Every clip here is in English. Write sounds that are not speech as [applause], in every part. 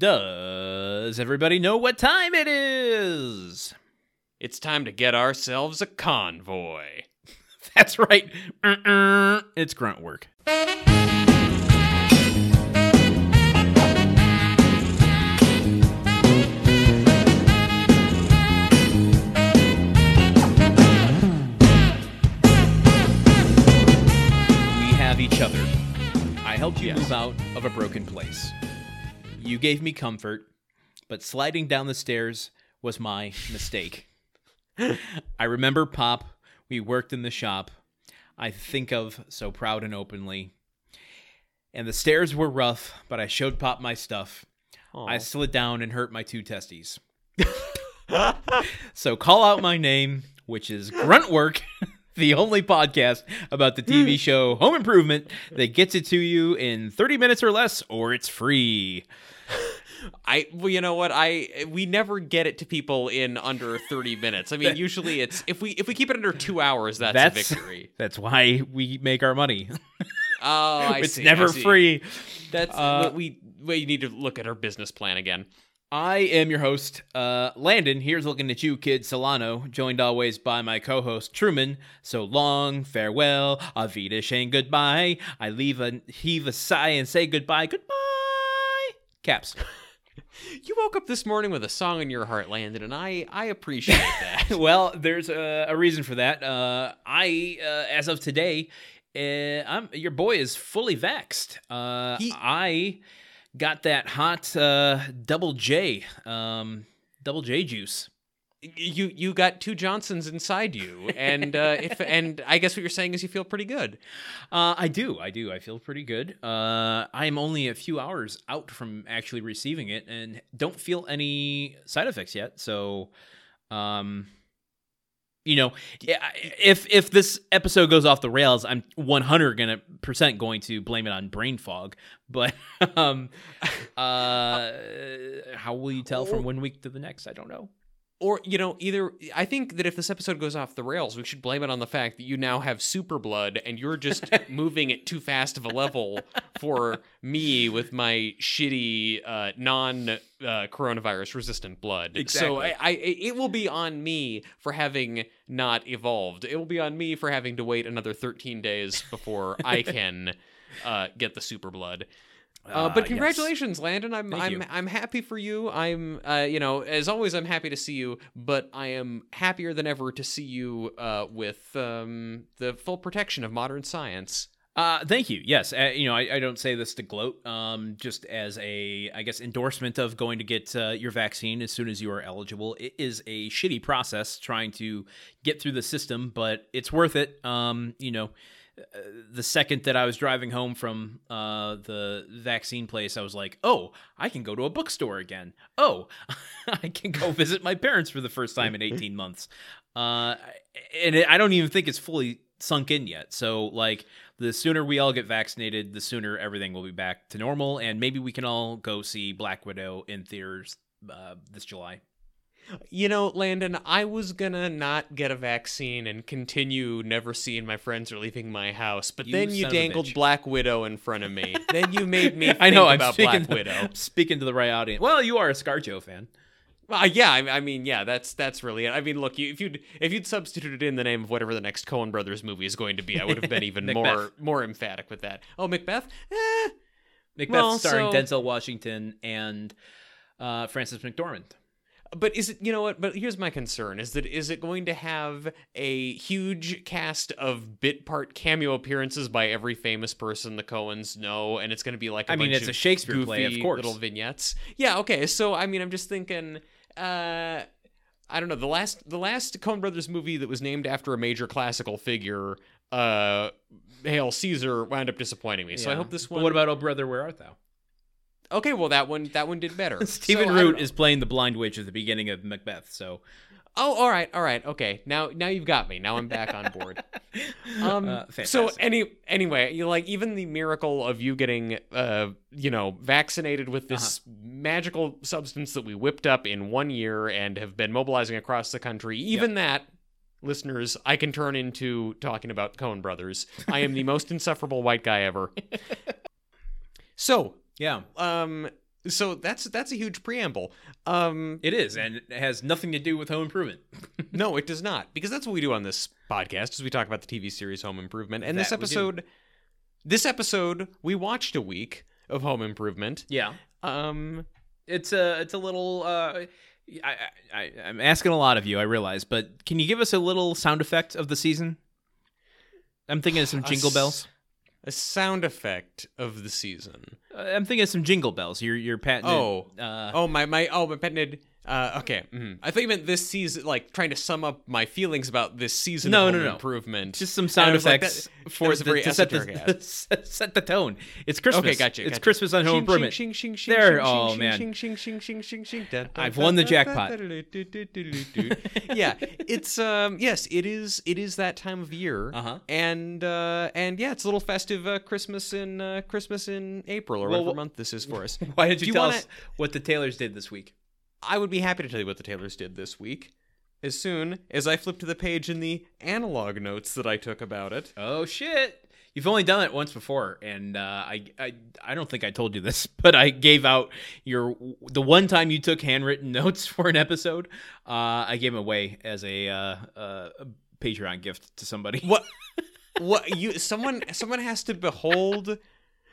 Does everybody know what time it is? It's time to get ourselves a convoy. [laughs] That's right. Uh-uh. It's grunt work. We have each other. I helped you Yes. move out of a broken place. You gave me comfort, but sliding down the stairs was my mistake. I remember Pop. We worked in the shop. I think of so proud and openly. And the stairs were rough, but I showed Pop my stuff. I slid down and hurt my two testes. [laughs] so call out my name, which is Grunt Work, [laughs] the only podcast about the TV show Home Improvement that gets it to you in 30 minutes or less, or it's free. [laughs] I well, you know what? I we never get it to people in under 30 minutes. I mean, [laughs] usually it's if we if we keep it under 2 hours, that's, That's a victory. That's why we make our money. Oh, I [laughs] it's see, never free. That's Uh, we we need to look at our business plan again. I am your host, uh, Landon. Here's looking at you, kid Solano, joined always by my co-host Truman. So long, farewell, Avita, and goodbye. I leave a heave a sigh and say goodbye, goodbye. Caps. [laughs] You woke up this morning with a song in your heart, Landon, and I I appreciate [laughs] that. well, there's a, a reason for that. Uh, I, uh, as of today, uh, I'm your boy is fully vaxxed. Uh, He- I got that hot uh, double J, um, double J juice. you you got two Johnsons inside you, and uh, if [laughs] and I guess what you're saying is you feel pretty good. Uh, I do, I do. I feel pretty good. Uh, I am only a few hours out from actually receiving it, and don't feel any side effects yet. So, um, you know, if if this episode goes off the rails, I'm 100 gonna percent going to blame it on brain fog. But [laughs] um, uh, how will you tell from one week to the next? I don't know. Or, you know, either I think that if this episode goes off the rails, we should blame it on the fact that you now have super blood and you're just [laughs] moving at too fast of a level for me with my shitty uh, non uh, coronavirus resistant blood. So I, I it will be on me for having not evolved. It will be on me for having to wait another 13 days before I [laughs] can uh, get the super blood. Uh, Uh, but yes. congratulations, Landon. I'm Thank I'm you. I'm happy for you. I'm uh, you know, as always, I'm happy to see you. But I am happier than ever to see you uh, with um, the full protection of modern science. Uh, thank you. Yes, uh, you know, I, I don't say this to gloat, um, just as a, I guess, endorsement of going to get uh, your vaccine as soon as you are eligible. It is a shitty process trying to get through the system, but it's worth it. Um, you know, uh, the second that I was driving home from uh, the vaccine place, I was like, oh, I can go to a bookstore again. Oh, [laughs] I can go visit my parents for the first time in 18 months. Uh, and it, I don't even think it's fully sunk in yet. So, like, the sooner we all get vaccinated, the sooner everything will be back to normal, and maybe we can all go see Black Widow in theaters uh, this July. You know, Landon, I was gonna not get a vaccine and continue never seeing my friends or leaving my house, but You then you son of a dangled. Black Widow in front of me. [laughs] then you made me. Think [laughs] I know I'm about speaking Black Widow. [laughs] speaking to the right audience. Well, you are a ScarJo fan. Uh, yeah, I, I mean, yeah, that's that's really it. I mean, look, you, if you'd if you'd substituted in the name of whatever the next Coen Brothers movie is going to be, I would have been even more more emphatic with that. Oh, Macbeth? Eh. Macbeth Well, starring so- Denzel Washington and uh, Frances McDormand. But is it? You know what? But here's my concern: is that is it going to have a huge cast of bit part cameo appearances by every famous person the Coens know, and it's going to be like a I mean, it's a Shakespeare play, of course. little vignettes. Yeah. Okay. So I mean, I'm just thinking. uh I don't know the last the last Coen Brothers movie that was named after a major classical figure, uh, Hail Caesar, wound up disappointing me. So I hope this But one. what about Oh Brother, Where Art Thou? Okay, well that one that one did better. [laughs] Stephen So, Root is playing the blind witch at the beginning of Macbeth. So Oh, all right, all right, okay. Now, now you've got me. Now I'm back on board. [laughs] Um, Uh, so any anyway, you like even the miracle of you getting, uh, you know, vaccinated with this Uh-huh. magical substance that we whipped up in one year and have been mobilizing across the country. Even that, listeners, I can turn into talking about Coen Brothers. I am the most insufferable white guy ever. [laughs] So, yeah, um, So that's that's a huge preamble. Um, It is, and it has nothing to do with home improvement. [laughs] no, it does not, because that's what we do on this podcast. Is we talk about the TV series Home Improvement, and this That do. episode, this episode, we watched a week of Home Improvement. Yeah, Um, it's a it's a little. Uh, I, I I'm asking a lot of you, I realize, but can you give us a little sound effect of the season? I'm thinking of some [sighs] jingle bells. A sound effect of the season. Uh, I'm thinking of some jingle bells. Your your patented. Oh. uh, Oh my my oh my patented. Uh, okay, mhm. I thought you meant this season, like trying to sum up my feelings about this season. No, of no, no. Improvement. just some sound was like, effects that- that for was the, very to set the, [laughs] set, the tone. It's Christmas. Okay, gotcha. It's gotcha. Christmas on Home Improvement. shing, shing, shing, There- oh, man. I've won the jackpot. yeah, it's um yes, it is it is that time of year. Uh-huh. And uh and yeah, it's a little festive uh, Christmas in uh, Christmas in April or Well, whatever month this is for us. [laughs] Why did you, you tell wanna- us what the Taylors did this week? I would be happy to tell you what the Taylors did this week. As soon as I flip to the page in the analog notes that I took about it. Oh shit! You've only done it once before, and uh, I, I I don't think I told you this, [laughs] but I gave out your the one time you took handwritten [laughs] notes for an episode. Uh, I gave them away as a, uh, uh, a Patreon gift to somebody. What? [laughs] what you? Someone? Someone has to behold.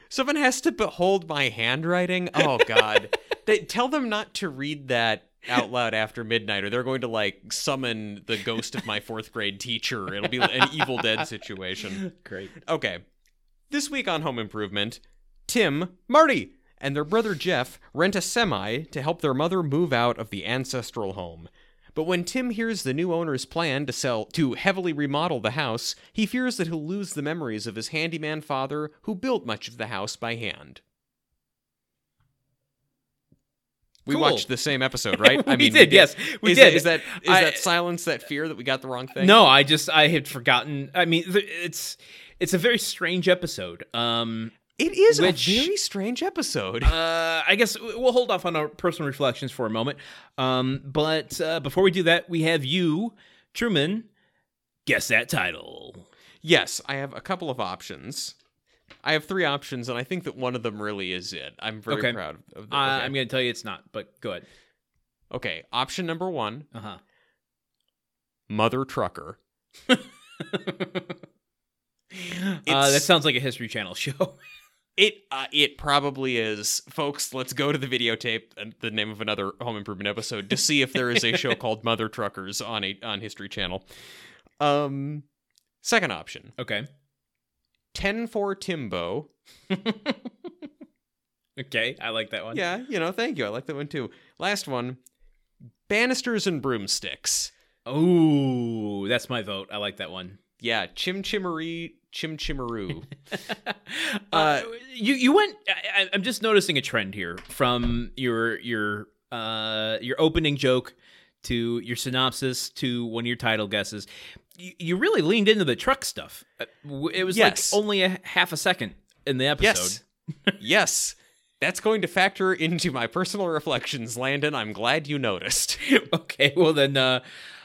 Someone has to behold my handwriting. Oh God! [laughs] they, tell them not to read that out loud after midnight, or they're going to like summon the ghost of my fourth grade teacher. It'll be an Evil Dead situation. Great. Okay. This week on Home Improvement, Tim, Marty, and their brother Jeff rent a semi to help their mother move out of the ancestral home. But when Tim hears the new owner's plan to sell to heavily remodel the house, he fears that he'll lose the memories of his handyman father who built much of the house by hand. We Cool. watched the same episode, right? [laughs] We did, yes, we is did. That, is that is I- that silence that fear that we got the wrong thing? No, I just I had forgotten. I mean, th- it's it's a very strange episode. Um, It is Which- a very strange episode. Uh, I guess we'll hold off on our personal reflections for a moment. Um, but uh, before we do that, we have you, Truman, guess that title. Yes, I have a couple of options. I have three options, and I think that one of them really is it. I'm very Okay. proud of Uh, that. okay. I'm going to tell you it's not, but go ahead. okay, option number one Uh huh. Mother Trucker. [laughs] uh, that sounds like a History Channel show. [laughs] It uh, it probably is. Folks, let's go to the videotape, and the name of another Home Improvement episode, to see if there is a show [laughs] called Mother Truckers on a on History Channel. Um, second option, okay. 10 for Timbo. [laughs] Okay, I like that one. Yeah, you know, thank you. I like that one too. Last one, Banisters and Broomsticks. Oh, that's my vote. I like that one. Yeah, Chim Chimmery, Chim Chimmeroo. [laughs] uh, you you went. I, I'm just noticing a trend here from your your uh your opening joke to your synopsis to one of your title guesses. You, you really leaned into the truck stuff. Uh, It was Yes. like only a half a second in the episode. yes. [laughs] yes. That's going to factor into my personal reflections, Landon. I'm glad you noticed. [laughs] okay, well then, uh,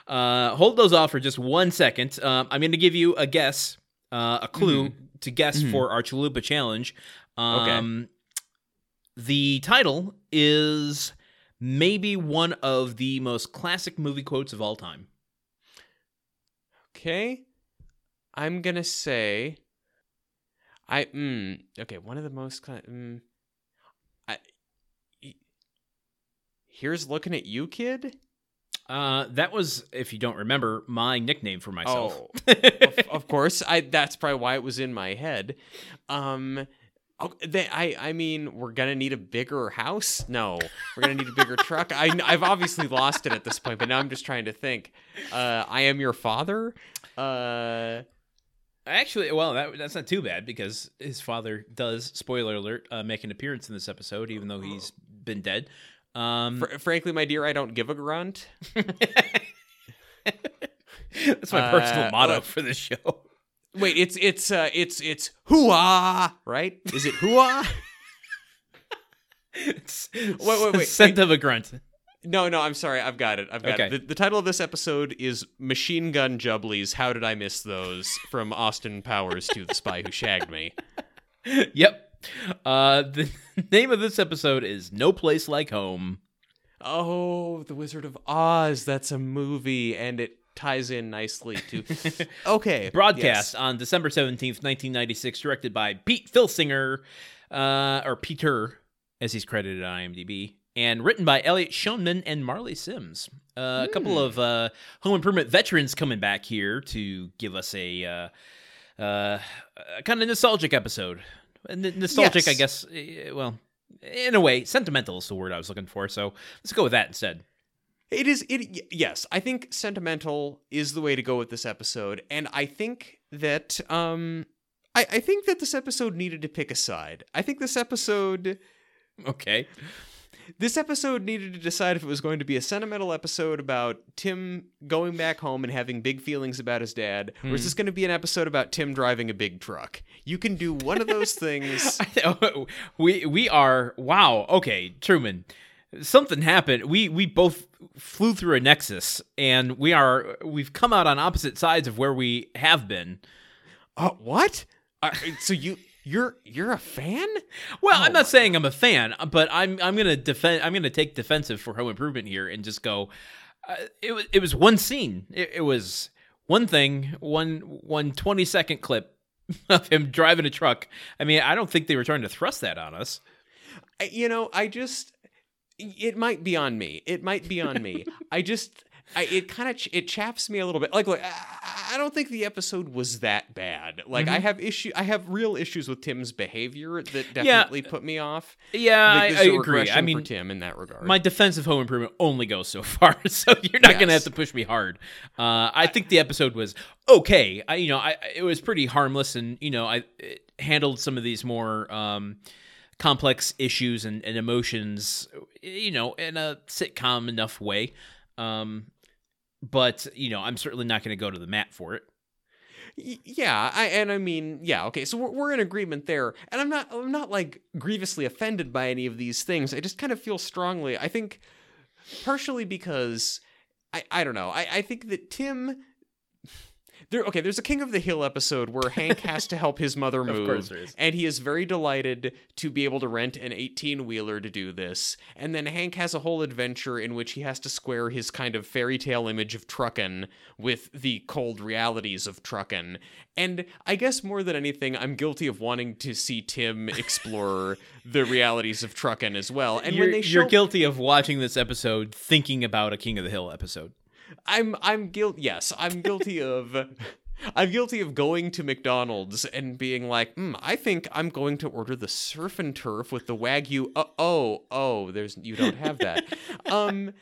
uh, hold those off for just one second. Um, I'm going to give you a guess, uh, a clue to guess Mhm. for our Chalupa challenge. Um, The title is maybe one of the most classic movie quotes of all time. Okay. I'm going to say I mm, okay, one of the most mm, I Here's looking at you, kid. Uh, that was, if you don't remember, my nickname for myself. Oh, [laughs] of, of course. I that's probably why it was in my head. Um oh, they, I I mean, we're gonna need a bigger house. No, we're gonna need a bigger truck. I I've obviously lost it at this point, but now I'm just trying to think. Uh, I am your father. Uh, Actually, well, that, that's not too bad because his father does, spoiler alert, uh, make an appearance in this episode, even though he's been dead. Um, fr- frankly, my dear, I don't give a grunt. [laughs] That's my personal Uh, motto look. for the show. Wait, it's it's uh it's it's hooah, right? Is it hooah? [laughs] It's wait, wait. Scent of a grunt. No, no, I'm sorry. I've got it. I've got Okay. it. The, the title of this episode is Machine Gun Jubblies. How did I miss those? From Austin Powers to The Spy Who Shagged Me. [laughs] Yep. Uh, the [laughs] name of this episode is No Place Like Home. Oh, The Wizard of Oz. That's a movie, and it ties in nicely to. [laughs] Okay. Broadcast on December 17th, 1996, directed by Pete Filsinger, uh, or Peter, as he's credited on IMDb, and written by Elliot Shoenman and Marley Sims. Uh, A couple of uh, home improvement veterans coming back here to give us a uh, uh, kind of nostalgic episode. N- nostalgic, I guess. eh, Well, in a way, sentimental is the word I was looking for. So let's go with that instead. It is it yes, I think sentimental is the way to go with this episode and I think that um I, I think that this episode needed to pick a side. I think this episode Okay. This episode needed to decide if it was going to be a sentimental episode about Tim going back home and having big feelings about his dad, or is this going to be an episode about Tim driving a big truck? You can do one of those [laughs] things. we we are wow. Okay, Truman. Something happened. We we both flew through a nexus, and we are we've come out on opposite sides of where we have been. Uh, what? Uh, so you you're you're a fan? Well, Oh I'm not saying I'm a fan, but I'm I'm gonna defend. I'm gonna take defensive for Home Improvement here and just go. Uh, it was it was one scene. It, it was one thing. One one 20 second clip [laughs] of him driving a truck. I mean, I don't think they were trying to thrust that on us. You know, I just it might be on me. It might be on me. [laughs] I just I, it kind of ch- it chaps me a little bit. Like, look, I, I don't think the episode was that bad. Like, I have issue, I have real issues with Tim's behavior that definitely put me off. Yeah, Like, I, I agree. I mean, Tim in that regard. my defensive home improvement only goes so [laughs] far, so you're not gonna have to push me hard. Uh, I think the episode was okay. I, you know, I it was pretty harmless, and you know, I it handled some of these more um, complex issues and, and emotions, you know, in a sitcom enough way. Um, but you know, I'm certainly not going to go to the mat for it. Yeah I, and i mean yeah okay so we're, we're in agreement there and i'm not i'm not like grievously offended by any of these things i just kind of feel strongly i think partially because i i don't know i i think that tim there okay there's a king of the hill episode where hank has to help his mother [laughs] move course there is. and he is very delighted to be able to rent an 18 wheeler to do this and then hank has a whole adventure in which he has to square his kind of fairy tale image of truckin with the cold realities of truckin and i guess more than anything i'm guilty of wanting to see tim explore the realities of truckin as well and you're, when they you're guilty of watching this episode thinking about a King of the Hill episode. I'm I'm guilty. Yes, I'm guilty of. I'm guilty of going to McDonald's and being like, mm, I think I'm going to order the surf and turf with the wagyu. Uh, oh, oh, there's you don't have that. [laughs] um,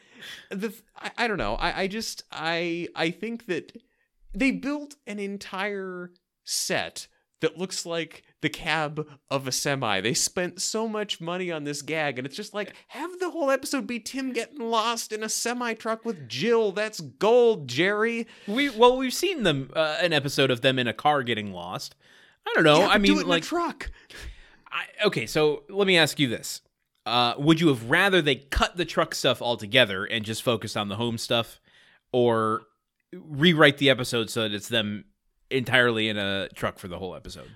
the I, I don't know. I I just I I think that they built an entire set that looks like the cab of a semi. They spent so much money on this gag, and it's just like have the whole episode be Tim getting lost in a semi truck with Jill. That's gold, Jerry. We well, we've seen them uh, an episode of them in a car getting lost. I don't know. Yeah, I do mean, it in like, a truck. I, okay. So let me ask you this: uh, Would you have rather they cut the truck stuff altogether and just focus on the home stuff, or rewrite the episode so that it's them entirely in a truck for the whole episode?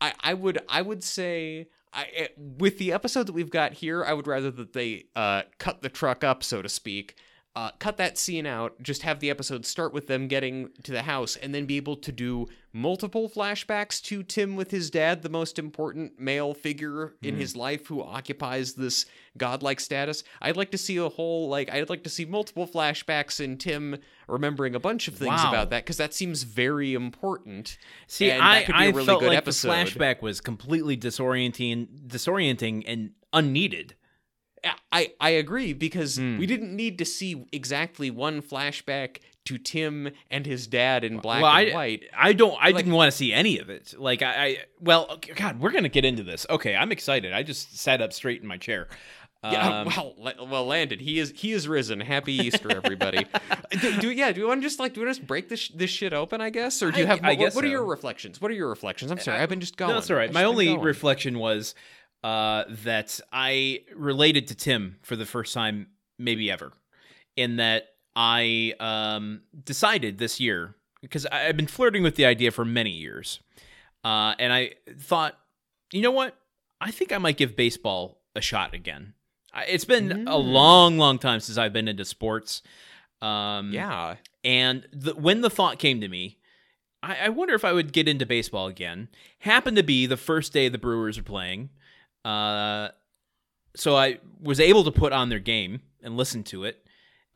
I, I would I would say I, eh, with the episode that we've got here, I would rather that they uh, cut the truck up, so to speak. Uh, cut that scene out. Just have the episode start with them getting to the house, and then be able to do multiple flashbacks to Tim with his dad, the most important male figure in his life who occupies this godlike status. I'd like to see a whole like I'd like to see multiple flashbacks in Tim remembering a bunch of things Wow. about that because that seems very important. See, I, that could be a I really felt like episode. the flashback was completely disorienting, disorienting and unneeded. I, I agree because Hmm. we didn't need to see exactly one flashback to Tim and his dad in black well, and I, white. I don't. I Like- didn't want to see any of it. Like I, I well, God, we're gonna get into this. Okay, I'm excited. I just sat up straight in my chair. Yeah, Um, well, well, landed. He is he is risen. Happy Easter, everybody. [laughs] do, do yeah? Do you want to just like do you want to just break this this shit open? I guess, or do you I- have? I what, guess what are your reflections? What are your reflections? I'm sorry, I've been just going. No, that's all right. My only reflection was uh, that I related to Tim for the first time, maybe ever, in that I um, decided this year because I've been flirting with the idea for many years, uh, and I thought, you know what, I think I might give baseball a shot again. It's been a Mm. long, long time since I've been into sports. Um, Yeah. and the, when the thought came to me, I, I wonder if I would get into baseball again. Happened to be the first day the Brewers are playing. Uh, so I was able to put on their game and listen to it.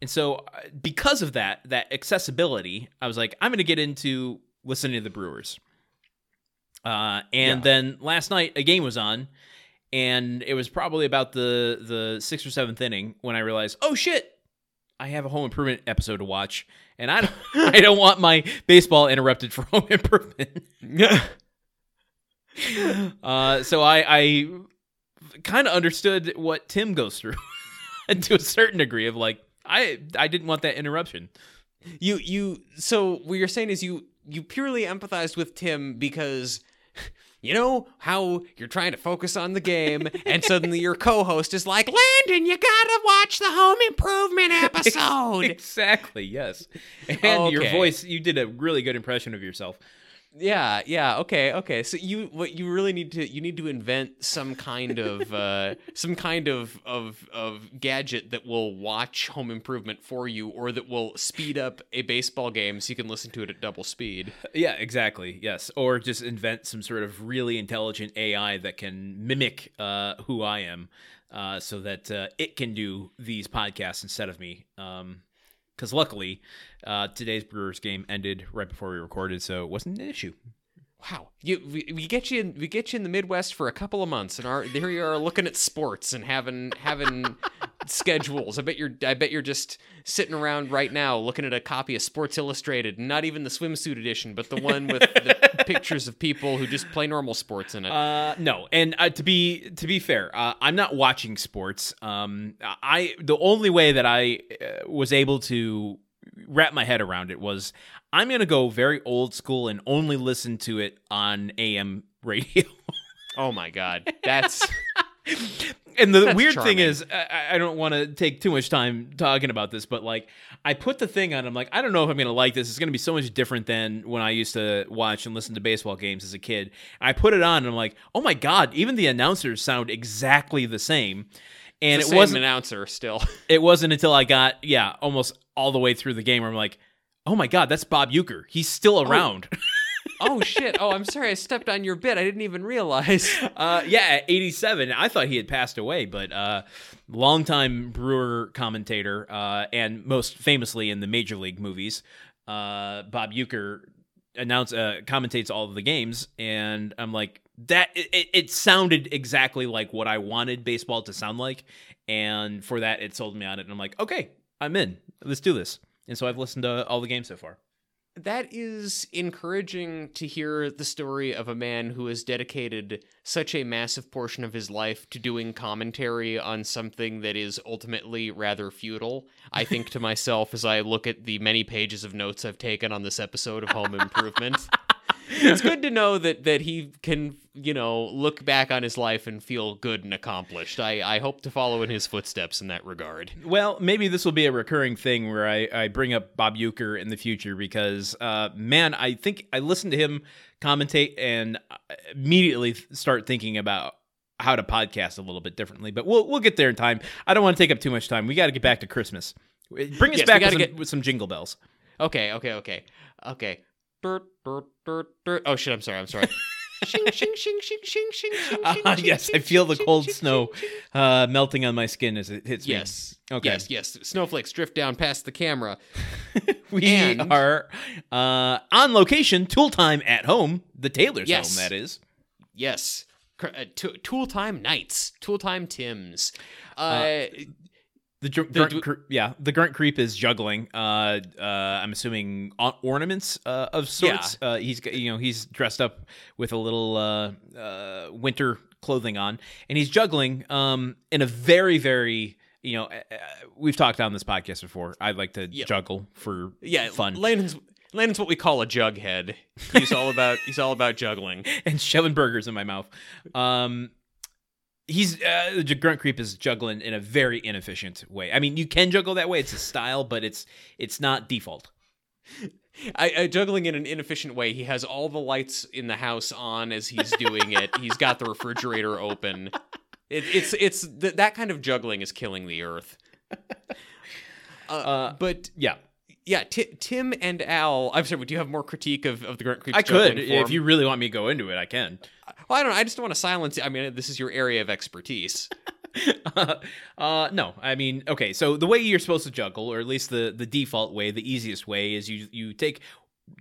And so uh, because of that, that accessibility, I was like, I'm going to get into listening to the Brewers. Uh, and Yeah. then last night a game was on, and it was probably about the the sixth or seventh inning when I realized, oh shit, I have a Home Improvement episode to watch, and I don't, [laughs] I don't want my baseball interrupted for Home [laughs] Improvement. uh, so I, I kind of understood what Tim goes through [laughs] to a certain degree of like I I didn't want that interruption. You you so what you're saying is you you purely empathized with Tim because you know how you're trying to focus on the game [laughs] and suddenly your co-host is like, "Landon, you got to watch the home improvement [laughs] episode." exactly. Yes, and your voice. You did a really good impression of yourself. Yeah, yeah, okay, okay. So you what you really need to you need to invent some kind of uh [laughs] some kind of of of gadget that will watch home improvement for you or that will speed up a baseball game so you can listen to it at double speed. Yeah, exactly. Yes, or just invent some sort of really intelligent AI that can mimic uh, who I am, uh, so that uh, it can do these podcasts instead of me. Because luckily, uh, today's Brewers game ended right before we recorded, so it wasn't an issue. Wow, you we, we get you in we get you in the Midwest for a couple of months, and are there you are looking at sports and having having [laughs] schedules. I bet you're I bet you're just sitting around right now looking at a copy of Sports Illustrated, not even the swimsuit edition, but the one with the [laughs] pictures of people who just play normal sports in it. Uh, no, and uh, to be to be fair, uh, I'm not watching sports. Um, I the only way that I uh, was able to wrap my head around it was I'm gonna go very old school and only listen to it on AM radio. [laughs] oh my god, that's [laughs] and the That's weird charming. thing is, I, I don't want to take too much time talking about this, but like, I put the thing on. I'm like, I don't know if I'm gonna like this. It's gonna be so much different than when I used to watch and listen to baseball games as a kid. I put it on, and I'm like, oh my god, even the announcers sound exactly the same. And the it same wasn't. announcer still. [laughs] It wasn't until I got yeah, almost all the way through the game where I'm like, oh my god, that's Bob Uecker. He's still around. [laughs] oh shit! Oh, I'm sorry, I stepped on your bit. I didn't even realize. [laughs] Uh, yeah, at 87. I thought he had passed away, but uh, longtime Brewer commentator uh, and most famously in the Major League movies, uh, Bob Uecker announce uh, commentates all of the games, and I'm like that. It- it sounded exactly like what I wanted baseball to sound like, and for that, it sold me on it. And I'm like, okay, I'm in. Let's do this. And so I've listened to all the games so far. That is encouraging to hear the story of a man who has dedicated such a massive portion of his life to doing commentary on something that is ultimately rather futile. I think to [laughs] myself as I look at the many pages of notes I've taken on this episode of Home [laughs] Improvement. It's good to know that that he can, you know, look back on his life and feel good and accomplished. I, I hope to follow in his footsteps in that regard. Well, maybe this will be a recurring thing where I, I bring up Bob Uecker in the future because, uh, man, I think I listened to him commentate and immediately start thinking about how to podcast a little bit differently. But we'll we'll get there in time. I don't want to take up too much time. We got to get back to Christmas. Bring us Yes, back with some, get- with some jingle bells. Okay, okay, okay. Okay. Oh shit, I'm sorry, I'm sorry. [laughs] shing, shing, shing, shing, shing, shing, shing, shing, shing, yes, I feel the cold snow uh, melting on my skin as it hits me. Yes. Okay. Yes, yes. Snowflakes drift down past the camera. [laughs] We And- are uh, on location, tool time at home, the Taylor's Yes. home, that is. Yes. Uh, to- tool time nights. Tool time Tim's. The, The cre- yeah, the grunt creep is juggling. Uh, uh, I'm assuming or- ornaments uh, of sorts. Uh, he's you know he's dressed up with a little uh, uh, winter clothing on, and he's juggling um, in a very very you know we've talked on this podcast before. I like to Yep. juggle for yeah, fun Landon's Landon's what we call a jughead. He's all about he's all about juggling. [laughs] and shoving burgers in my mouth. Um, he's uh, the grunt creep is juggling in a very inefficient way. I mean, you can juggle that way; it's a style, but it's it's not default. I, I, juggling in an inefficient way. He has all the lights in the house on as he's doing it. he's got the refrigerator open. It, it's it's th- that kind of juggling is killing the earth. [laughs] Uh, Uh, but Yeah, yeah, Ti Tim and Al. I'm sorry. Do you have more critique of, of the Grunt Creep? I could if you really want me to go into it. I can. Well, I don't know. I just don't want to silence. I mean, this is your area of expertise. [laughs] uh, no, I mean, okay. So the way you're supposed to juggle, or at least the the default way, the easiest way, is you you take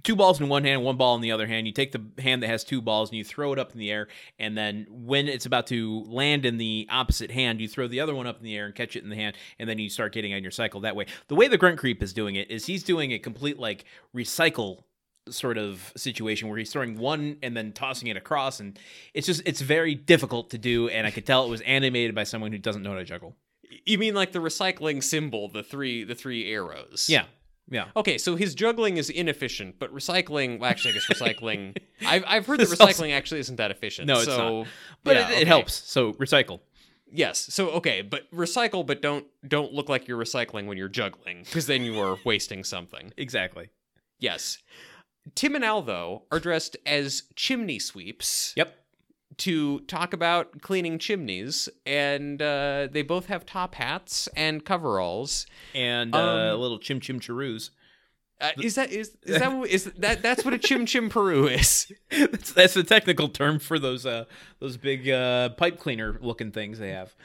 two balls in one hand, one ball in the other hand. You take the hand that has two balls and you throw it up in the air, and then when it's about to land in the opposite hand, you throw the other one up in the air and catch it in the hand, and then you start getting on your cycle that way. The way the grunt creep is doing it is he's doing a complete like recycle sort of situation where he's throwing one and then tossing it across and it's just it's very difficult to do and i could tell it was animated by someone who doesn't know how to juggle You mean like the recycling symbol, the three the three arrows? yeah yeah Okay, so his juggling is inefficient, but recycling. Well, actually, I guess [laughs] recycling. I've I've heard that also- recycling actually isn't that efficient. No, it's so, but yeah, it, it helps so recycle Yes. So okay, but recycle, but don't don't look like you're recycling when you're juggling, because then you are wasting something. [laughs] exactly Yes. Tim and Al though are dressed as chimney sweeps. yep to talk about cleaning chimneys, and uh, they both have top hats and coveralls. and uh, Um, little chim chim charoos Uh, is that is is that [laughs] what- is that that's what a chim chim peru is? [laughs] that's, that's the technical term for those uh those big uh pipe cleaner looking things they have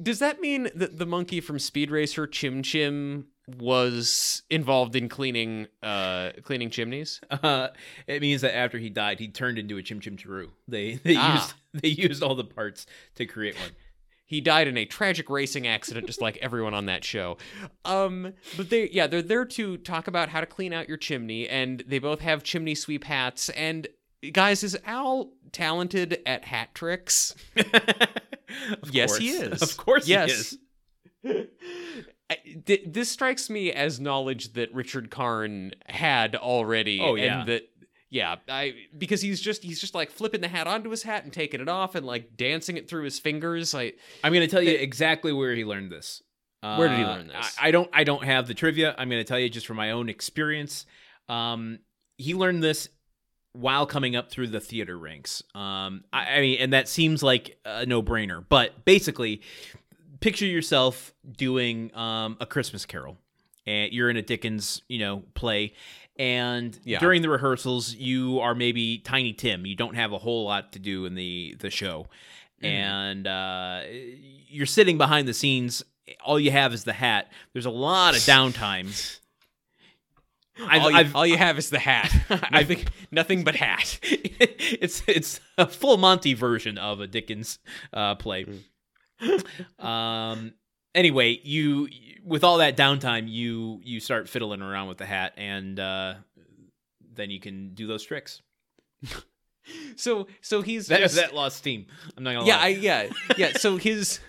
Does that mean that the monkey from Speed Racer Chim Chim was involved in cleaning uh cleaning chimneys? uh it means that after he died he turned into a chim chim charoo they they Ah. used [laughs] they used all the parts to create one He died in a tragic racing accident, just like everyone on that show. Um, but they, yeah, they're there to talk about how to clean out your chimney, and they both have chimney sweep hats. And guys, is Al talented at hat tricks? [laughs] Yes, he is. Of course yes. he is. [laughs] This strikes me as knowledge that Richard Karn had already. Oh, yeah. and that yeah, I because he's just he's just like flipping the hat onto his hat and taking it off and like dancing it through his fingers. Like I'm going to tell you exactly where he learned this. Where did he Uh, learn this? I, I don't. I don't have the trivia. I'm going to tell you just from my own experience. Um, he learned this while coming up through the theater ranks. Um, I, I mean, and that seems like a no-brainer, but basically, picture yourself doing um, a Christmas Carol, and you're in a Dickens, you know, play. And Yeah. during the rehearsals, you are maybe Tiny Tim. You don't have a whole lot to do in the the show, Mhm. and uh, you're sitting behind the scenes. All you have is the hat. There's a lot of downtime. I've, [laughs] all, you, I've, all you have is the hat. [laughs] I think nothing but hat. [laughs] it's it's a full Monty version of a Dickens uh, play. Um. Anyway, you with all that downtime, you you start fiddling around with the hat, and uh, then you can do those tricks. [laughs] So so he's That just, that lost steam. I'm not gonna yeah lie. I yeah yeah. So his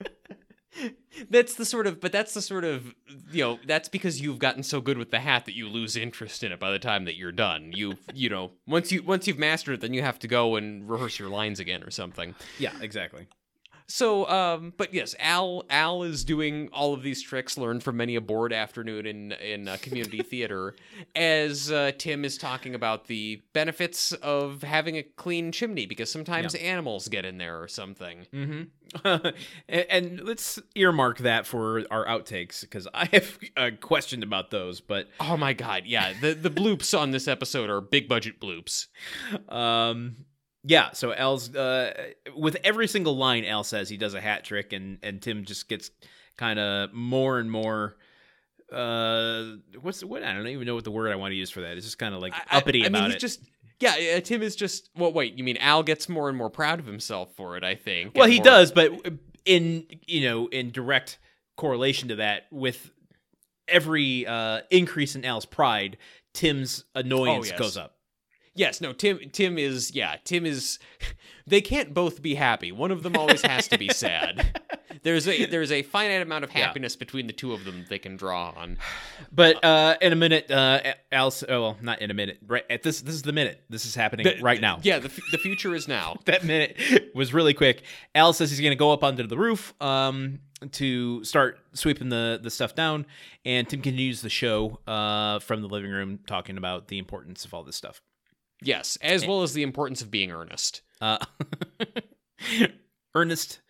[laughs] that's the sort of but that's the sort of you know that's because you've gotten so good with the hat that you lose interest in it by the time that you're done. You you know once you once you've mastered it, then you have to go and rehearse your lines again or something. yeah, exactly. So, um, but yes, Al Al is doing all of these tricks learned from many a bored afternoon in in uh, community theater, as uh, Tim is talking about the benefits of having a clean chimney because sometimes animals get in there or something. Mm-hmm. [laughs] and, and let's earmark that for our outtakes because I have a question about those. But Oh my god, yeah, the the bloops on this episode are big budget bloops. [laughs] um, yeah. So Al's uh, with every single line Al says, he does a hat trick, and and Tim just gets kind of more and more. Uh, what's what? I don't even know what the word I want to use for that. It's just kind of like I- I- uppity I, mean, about he's it. just. Yeah, Tim is just. Well, wait. You mean Al gets more and more proud of himself for it? I think. well, he more- does, but in you know in direct correlation to that, with every uh, increase in Al's pride, Tim's annoyance Oh, yes. goes up. Yes, no, Tim Tim is yeah, Tim is [laughs] they can't both be happy. One of them always has to be [laughs] sad. there's a there's a finite amount of Yeah. happiness between the two of them they can draw on. But uh, in a minute, uh, Alice. Oh, well, not in a minute. Right at this. This is the minute. This is happening The- right now. Yeah, the, f- the future is now. [laughs] that minute was really quick. Al says he's going to go up onto the roof um, to start sweeping the, the stuff down, and Tim continues the show uh, from the living room, talking about the importance of all this stuff. Yes, as well as the importance of being earnest. Uh, [laughs] Ernest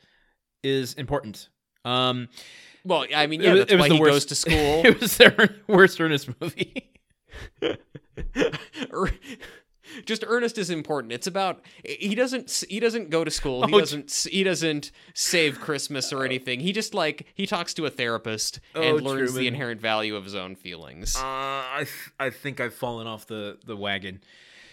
is important. Um, Well, I mean, It yeah, was- that's it was why the he worst- goes to school. [laughs] it was their worst Ernest movie. [laughs] Er- Just earnest is important. It's about he doesn't he doesn't go to school. He Oh, doesn't he doesn't save Christmas or anything. He just like he talks to a therapist Oh, and learns the inherent value of his own feelings. Uh, I I think I've fallen off the, the wagon.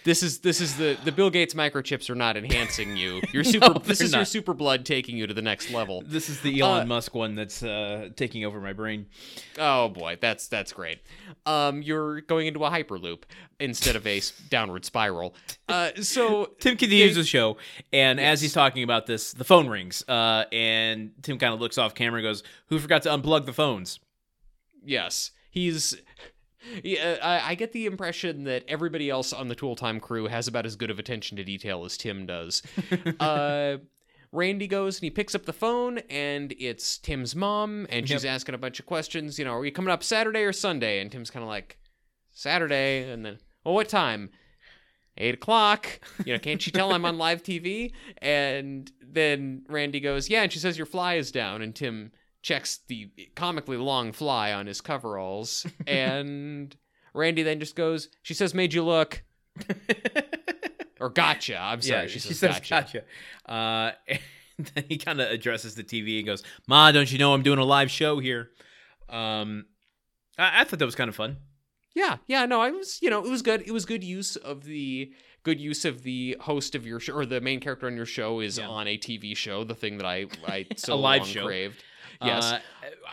This is this is the the Bill Gates microchips are not enhancing you. [laughs] Your super this they're is your super blood taking you to the next level. This is the Elon Uh, Musk one that's uh, taking over my brain. Oh boy, that's that's great. Um, you're going into a hyperloop instead of a downward spiral. Uh, so [laughs] Tim continues the show, and as he's talking about this, the phone rings, uh, and Tim kind of looks off camera and goes, "Who forgot to unplug the phones?" yes, he's. Yeah, I, I get the impression that everybody else on the Tool Time crew has about as good of attention to detail as Tim does. [laughs] uh, Randy goes and he picks up the phone, and it's Tim's mom, and she's asking a bunch of questions. You know, are you coming up Saturday or Sunday? And Tim's kind of like, Saturday, and then, well, what time? Eight o'clock. You know, can't you tell I'm on live TV? And then Randy goes, yeah, and she says your fly is down, and Tim checks the comically long fly on his coveralls, [laughs] and Randy then just goes, she says, made you look. [laughs] or gotcha. I'm sorry. yeah, she, she, says, says, gotcha. "Gotcha." Uh, [laughs] and then he kind of addresses the TV and goes, "Ma, don't you know I'm doing a live show here?" Um, I, I thought that was kind of fun. Yeah, yeah, no, I was, you know, it was good. It was good use of the good use of the host of your show or the main character on your show is Yeah. on a TV show. The thing that I I so A live long show. craved. Yes, Uh,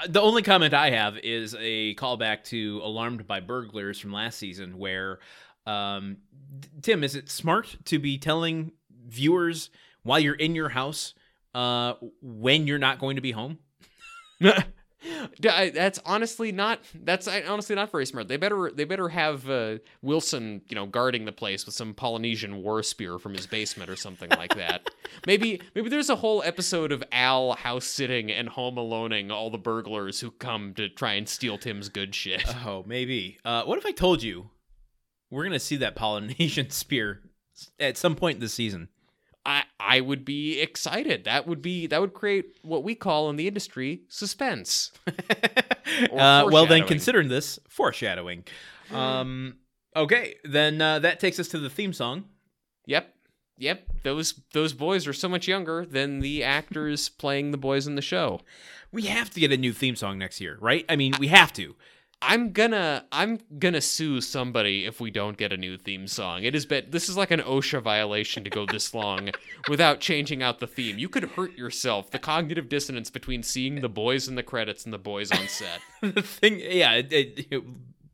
the only comment I have is a callback to Alarmed by Burglars from last season, where um, Tim, is it smart to be telling viewers while you're in your house uh, when you're not going to be home? [laughs] That's honestly not. That's honestly not very smart. They better they better have uh, Wilson, you know, guarding the place with some Polynesian war spear from his basement or something like that. [laughs] maybe maybe there's a whole episode of Al house sitting and home aloneing all the burglars who come to try and steal Tim's good shit. [laughs] Oh, maybe. Uh, what if I told you we're gonna see that Polynesian [laughs] spear at some point this season? I I would be excited. That would be that would create what we call in the industry suspense. [laughs] Uh, well, then considering this foreshadowing. Um, okay, then uh, that takes us to the theme song. Yep. Yep. Those those boys are so much younger than the actors playing the boys in the show. We have to get a new theme song next year, right? I mean, we have to. I'm gonna I'm gonna sue somebody if we don't get a new theme song. It is bet this is like an OSHA violation to go this long without changing out the theme. You could hurt yourself. The cognitive dissonance between seeing the boys in the credits and the boys on set. [laughs] the thing, yeah, it, it-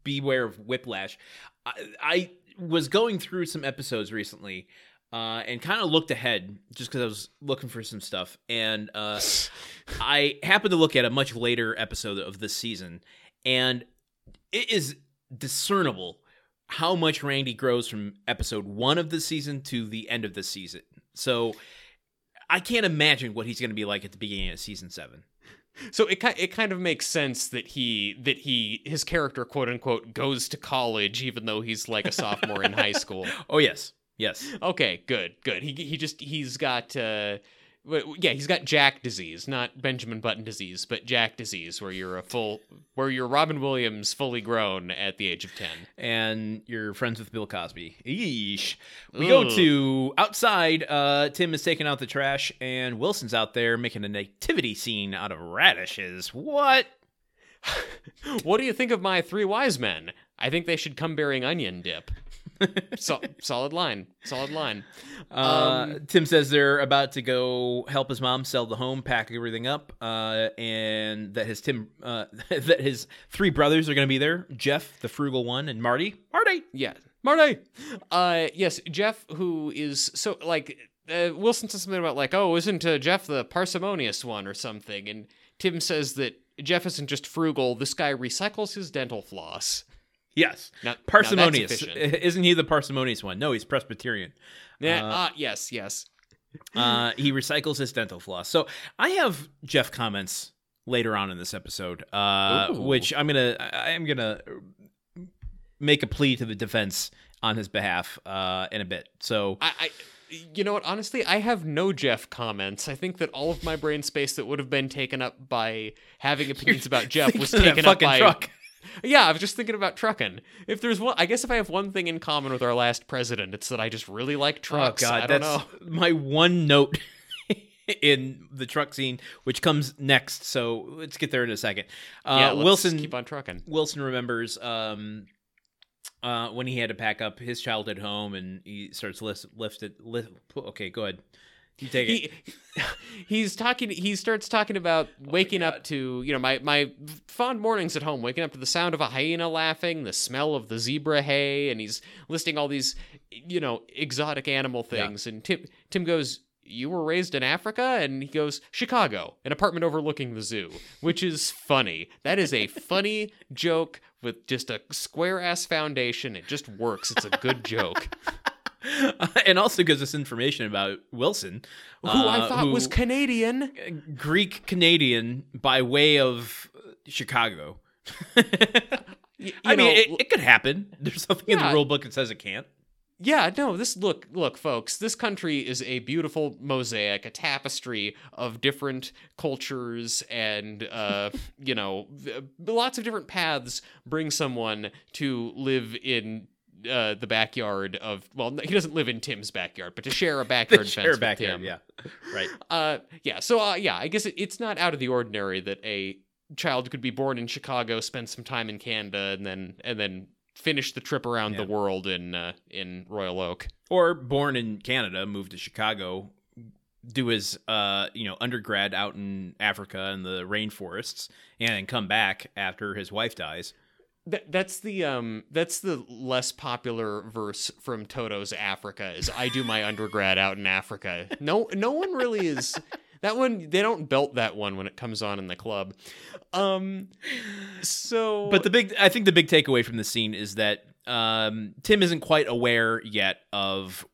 beware of whiplash. I, I was going through some episodes recently uh, and kind of looked ahead just because I was looking for some stuff. And uh, [laughs] I happened to look at a much later episode of this season, and it is discernible how much Randy grows from episode one of the season to the end of the season. So I can't imagine what he's going to be like at the beginning of season seven. So it it kind of makes sense that he that he his character quote unquote goes to college even though he's like a sophomore in high school. [laughs] Oh yes, yes. Okay, good, good. He he just he's got uh yeah, he's got Jack disease, not Benjamin Button disease, but Jack disease where you're a full where you're Robin Williams fully grown at the age of 10. and you're friends with Bill Cosby. Eesh. We go to outside. Uh, Tim is taking out the trash, and Wilson's out there making a nativity scene out of radishes. What? [laughs] What do you think of my three wise men? I think they should come bearing onion dip. So, solid line. Solid line. Uh, Um, Tim says they're about to go help his mom sell the home, pack everything up, uh, and that his Tim, uh, [laughs] that his three brothers are going to be there: Jeff, the frugal one, and Marty. Marty. Yeah. Marty. Uh yes, Jeff who is so like uh, Wilson says something about like, "Oh, isn't uh, Jeff the parsimonious one or something?" And Tim says that Jeff isn't just frugal. This guy recycles his dental floss. Yes, Now- now that's parsimonious. [laughs] Isn't he the parsimonious one? No, he's Presbyterian. Yeah. Uh, ah, yes. Yes. Uh, he recycles his dental floss. So I have Jeff comments later on in this episode, uh, which I'm gonna I am gonna make a plea to the defense on his behalf uh, in a bit. So I, I, you know what? Honestly, I have no Jeff comments. I think that all of my brain space that would have been taken up by having [laughs] opinions about Jeff was Thinking of that taken up by. truck. Yeah, I was just thinking about trucking. If there's one, I guess if I have one thing in common with our last president, it's that I just really like trucks. Oh god, I don't that's know. my one note [laughs] in the truck scene, which comes next. So let's get there in a second. Uh, yeah, Wilson keep on trucking. Wilson remembers um, uh, when he had to pack up his childhood home, and he starts list, lifted. Lift, okay, go ahead. You take it. he [laughs] he's talking he starts talking about Oh waking up to you know my my fond mornings at home waking up to the sound of a hyena laughing the smell of the zebra hay and he's listing all these you know exotic animal things and tim tim goes you were raised in Africa? And he goes, Chicago, an apartment overlooking the zoo, which is funny. That is a funny joke with just a square ass foundation. It just works. It's a good joke. [laughs] [laughs] and also gives us information about Wilson, Who I uh, thought who- was Canadian. Greek Canadian by way of Chicago. [laughs] Y- I know, mean, it, it could happen. There's something in the rule book that says it can't. Yeah, no, this look, look, folks, this country is a beautiful mosaic, a tapestry of different cultures and, uh, [laughs] you know, lots of different paths bring someone to live in uh, the backyard of, well, he doesn't live in Tim's backyard, but to share a [laughs] backyard share fence with backyard, Tim. yeah, right. [laughs] Uh, yeah. So, uh, yeah, I guess it, it's not out of the ordinary that a child could be born in Chicago, spend some time in Canada, and then and then finish the trip around Yeah. the world in uh, in Royal Oak. Or born in Canada, moved to Chicago, do his uh, you know undergrad out in Africa in the rainforests, and then come back after his wife dies. That, that's the um that's the less popular verse from Toto's Africa is I do my undergrad out in Africa. No no one really is that one they don't belt that one when it comes on in the club. Um so But the big, I think the big takeaway from the scene is that um, Tim isn't quite aware yet of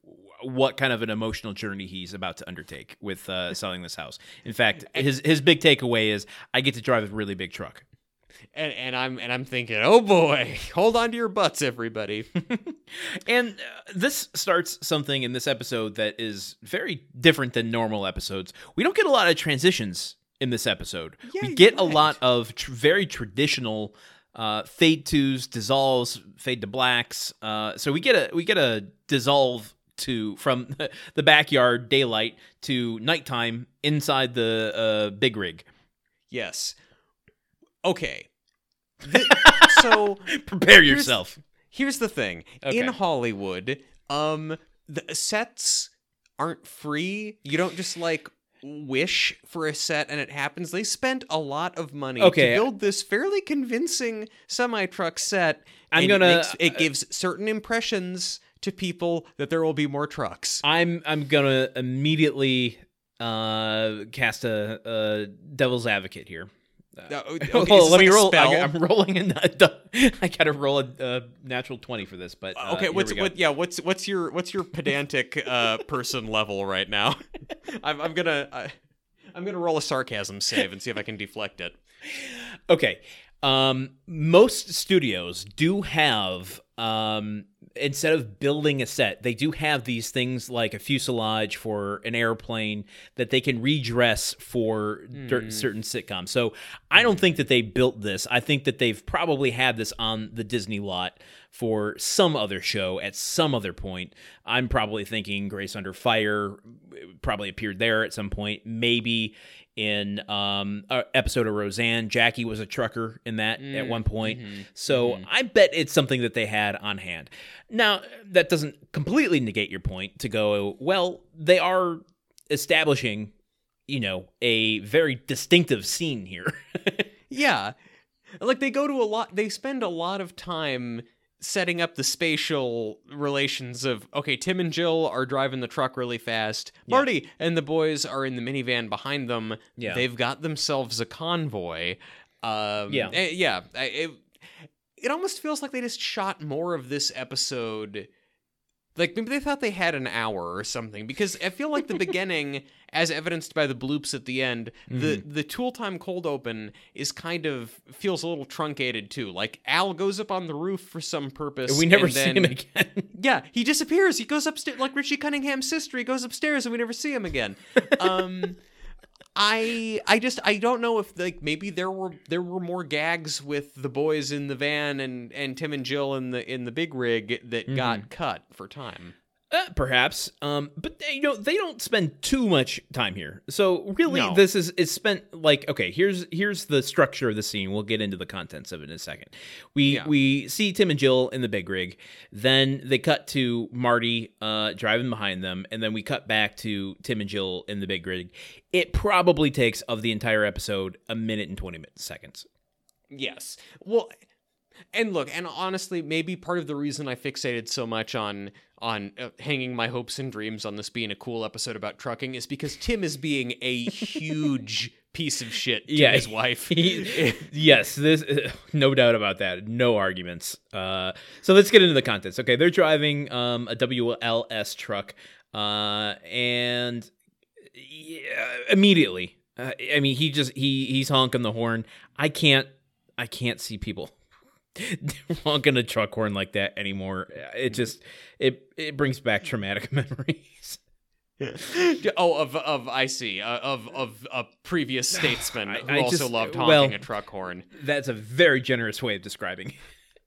what kind of an emotional journey he's about to undertake with uh, selling this house. In fact, his his big takeaway is I get to drive a really big truck. And, and I'm and I'm thinking, "Oh boy, [laughs] hold on to your butts everybody." [laughs] And uh, this starts something in this episode that is very different than normal episodes. We don't get a lot of transitions in this episode. Yeah, we get a lot of tr- very traditional uh, fade twos, dissolves, fade to blacks. Uh, so we get a we get a dissolve to from [laughs] the backyard daylight to nighttime inside the uh, big rig. yes. Okay. Th- so [laughs] Prepare yourself. here's the thing Okay. in hollywood um the sets aren't free you don't just like wish for a set and it happens they spent a lot of money Okay. to build this fairly convincing semi truck set I'm it gonna- makes- it gives certain impressions to people that there will be more trucks I'm I'm gonna immediately uh, cast a, a devil's advocate here. Uh, [laughs] okay, Well, let me like roll. I, am rolling in. The, [laughs] I gotta roll a, natural twenty for this, but uh, okay, what's what? Yeah, what's what's your what's your pedantic uh, [laughs] person level right now? I'm, I'm gonna I, I'm gonna roll a sarcasm save and see if I can deflect it. Okay. Um, most studios do have um, instead of building a set, they do have these things like a fuselage for an airplane that they can redress for cer- hmm. certain sitcoms. So I don't think that they built this. I think that they've probably had this on the Disney lot for some other show at some other point. I'm probably thinking Grace Under Fire probably appeared there at some point. Maybe in um a episode of Roseanne, Jackie was a trucker in that at mm, one point. Mm-hmm, so mm-hmm. I bet it's something that they had on hand. Now that doesn't completely negate your point to go. Well, they are establishing, you know, a very distinctive scene here. [laughs] Yeah. Like they go to a lot they spend a lot of time setting up the spatial relations of okay, Tim and Jill are driving the truck really fast. Yeah. Marty and the boys are in the minivan behind them. Yeah. They've got themselves a convoy. Um, Yeah. eh, yeah. It, it almost feels like they just shot more of this episode. Like maybe they thought they had an hour or something because I feel like the [laughs] beginning, as evidenced by the bloops at the end, the Mm-hmm. the tool time cold open is kind of feels a little truncated too. Like Al goes up on the roof for some purpose. we never and see then, him again. [laughs] Yeah, he disappears. He goes upstairs like Richie Cunningham's sister. He goes upstairs and we never see him again. [laughs] Um, I I just I don't know if like maybe there were there were more gags with the boys in the van and and Tim and Jill in the in the big rig that Mm-hmm. got cut for time. Uh, perhaps, um, but they, you know they don't spend too much time here. So really, No. this is is spent like okay. Here's here's the structure of the scene. We'll get into the contents of it in a second. We Yeah. we see Tim and Jill in the big rig. Then they cut to Marty uh, driving behind them, and then we cut back to Tim and Jill in the big rig. It probably takes of the entire episode a minute and twenty minutes seconds. Yes. Well, and look, and honestly, maybe part of the reason I fixated so much on on uh, hanging my hopes and dreams on this being a cool episode about trucking is because Tim is being a huge [laughs] piece of shit to his wife. He- yes, this [laughs] no doubt about that. No arguments. Uh, so let's get into the contents. Okay, they're driving um, a WLS truck, uh, and yeah, immediately, uh, I mean, he just he he's honking the horn. I can't I can't see people [laughs] honking a truck horn like that anymore. It just it it brings back traumatic [laughs] memories. [laughs] oh, of of I see uh, of of a previous [sighs] statesman I- who I also just- loved well- honking a truck horn. That's a very generous way of describing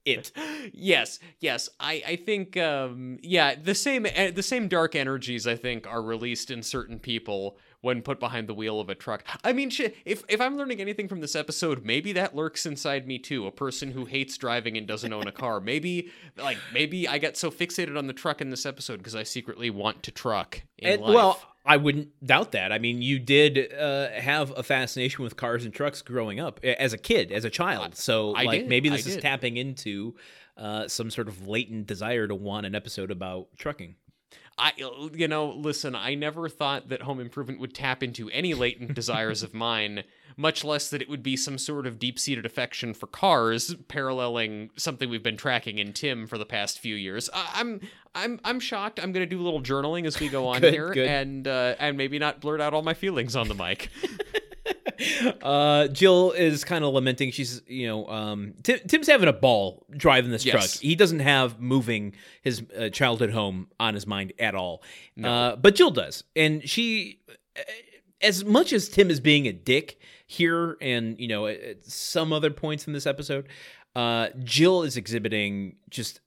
it. yes, yes. I I think um yeah, the same eh, the same dark energies I think are released in certain people when put behind the wheel of a truck. I mean, shit, if if I'm learning anything from this episode, maybe that lurks inside me too, a person who hates driving and doesn't own a car. [laughs] Maybe like maybe I got so fixated on the truck in this episode because I secretly want to truck in And, life. well, I wouldn't doubt that. I mean, you did uh, have a fascination with cars and trucks growing up as a kid, as a child. So, I like, did, maybe I this is did. tapping into uh, some sort of latent desire to want an episode about trucking. I, you know, listen, I never thought that Home Improvement would tap into any latent desires of [laughs] mine, much less that it would be some sort of deep seated affection for cars, paralleling something we've been tracking in Tim for the past few years. I, I'm, I'm, I'm shocked. I'm going to do a little journaling as we go on [laughs] Good, here, good. and uh, and maybe not blurt out all my feelings on the mic. [laughs] Uh, Jill is kind of lamenting. She's, you know, um, Tim, Tim's having a ball driving this Yes. truck. He doesn't have moving his uh, childhood home on his mind at all. Uh, but Jill does, and she, uh, as much as Tim is being a dick here, and you know, at, at some other points in this episode, uh, Jill is exhibiting just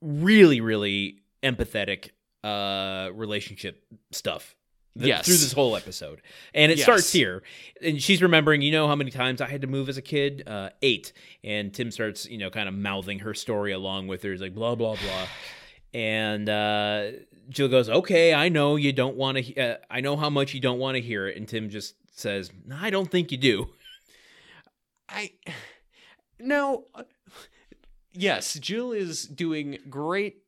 really, really empathetic uh, relationship stuff. Th- Yes. through this whole episode, and it Yes. starts here and she's remembering, you know, how many times I had to move as a kid? Uh, eight. And Tim starts, you know, kind of mouthing her story along with her. He's like, blah, blah, blah. And uh, Jill goes, okay, I know you don't want to, uh, I know how much you don't want to hear it. And Tim just says, no, I don't think you do. I no. uh, Yes, Jill is doing great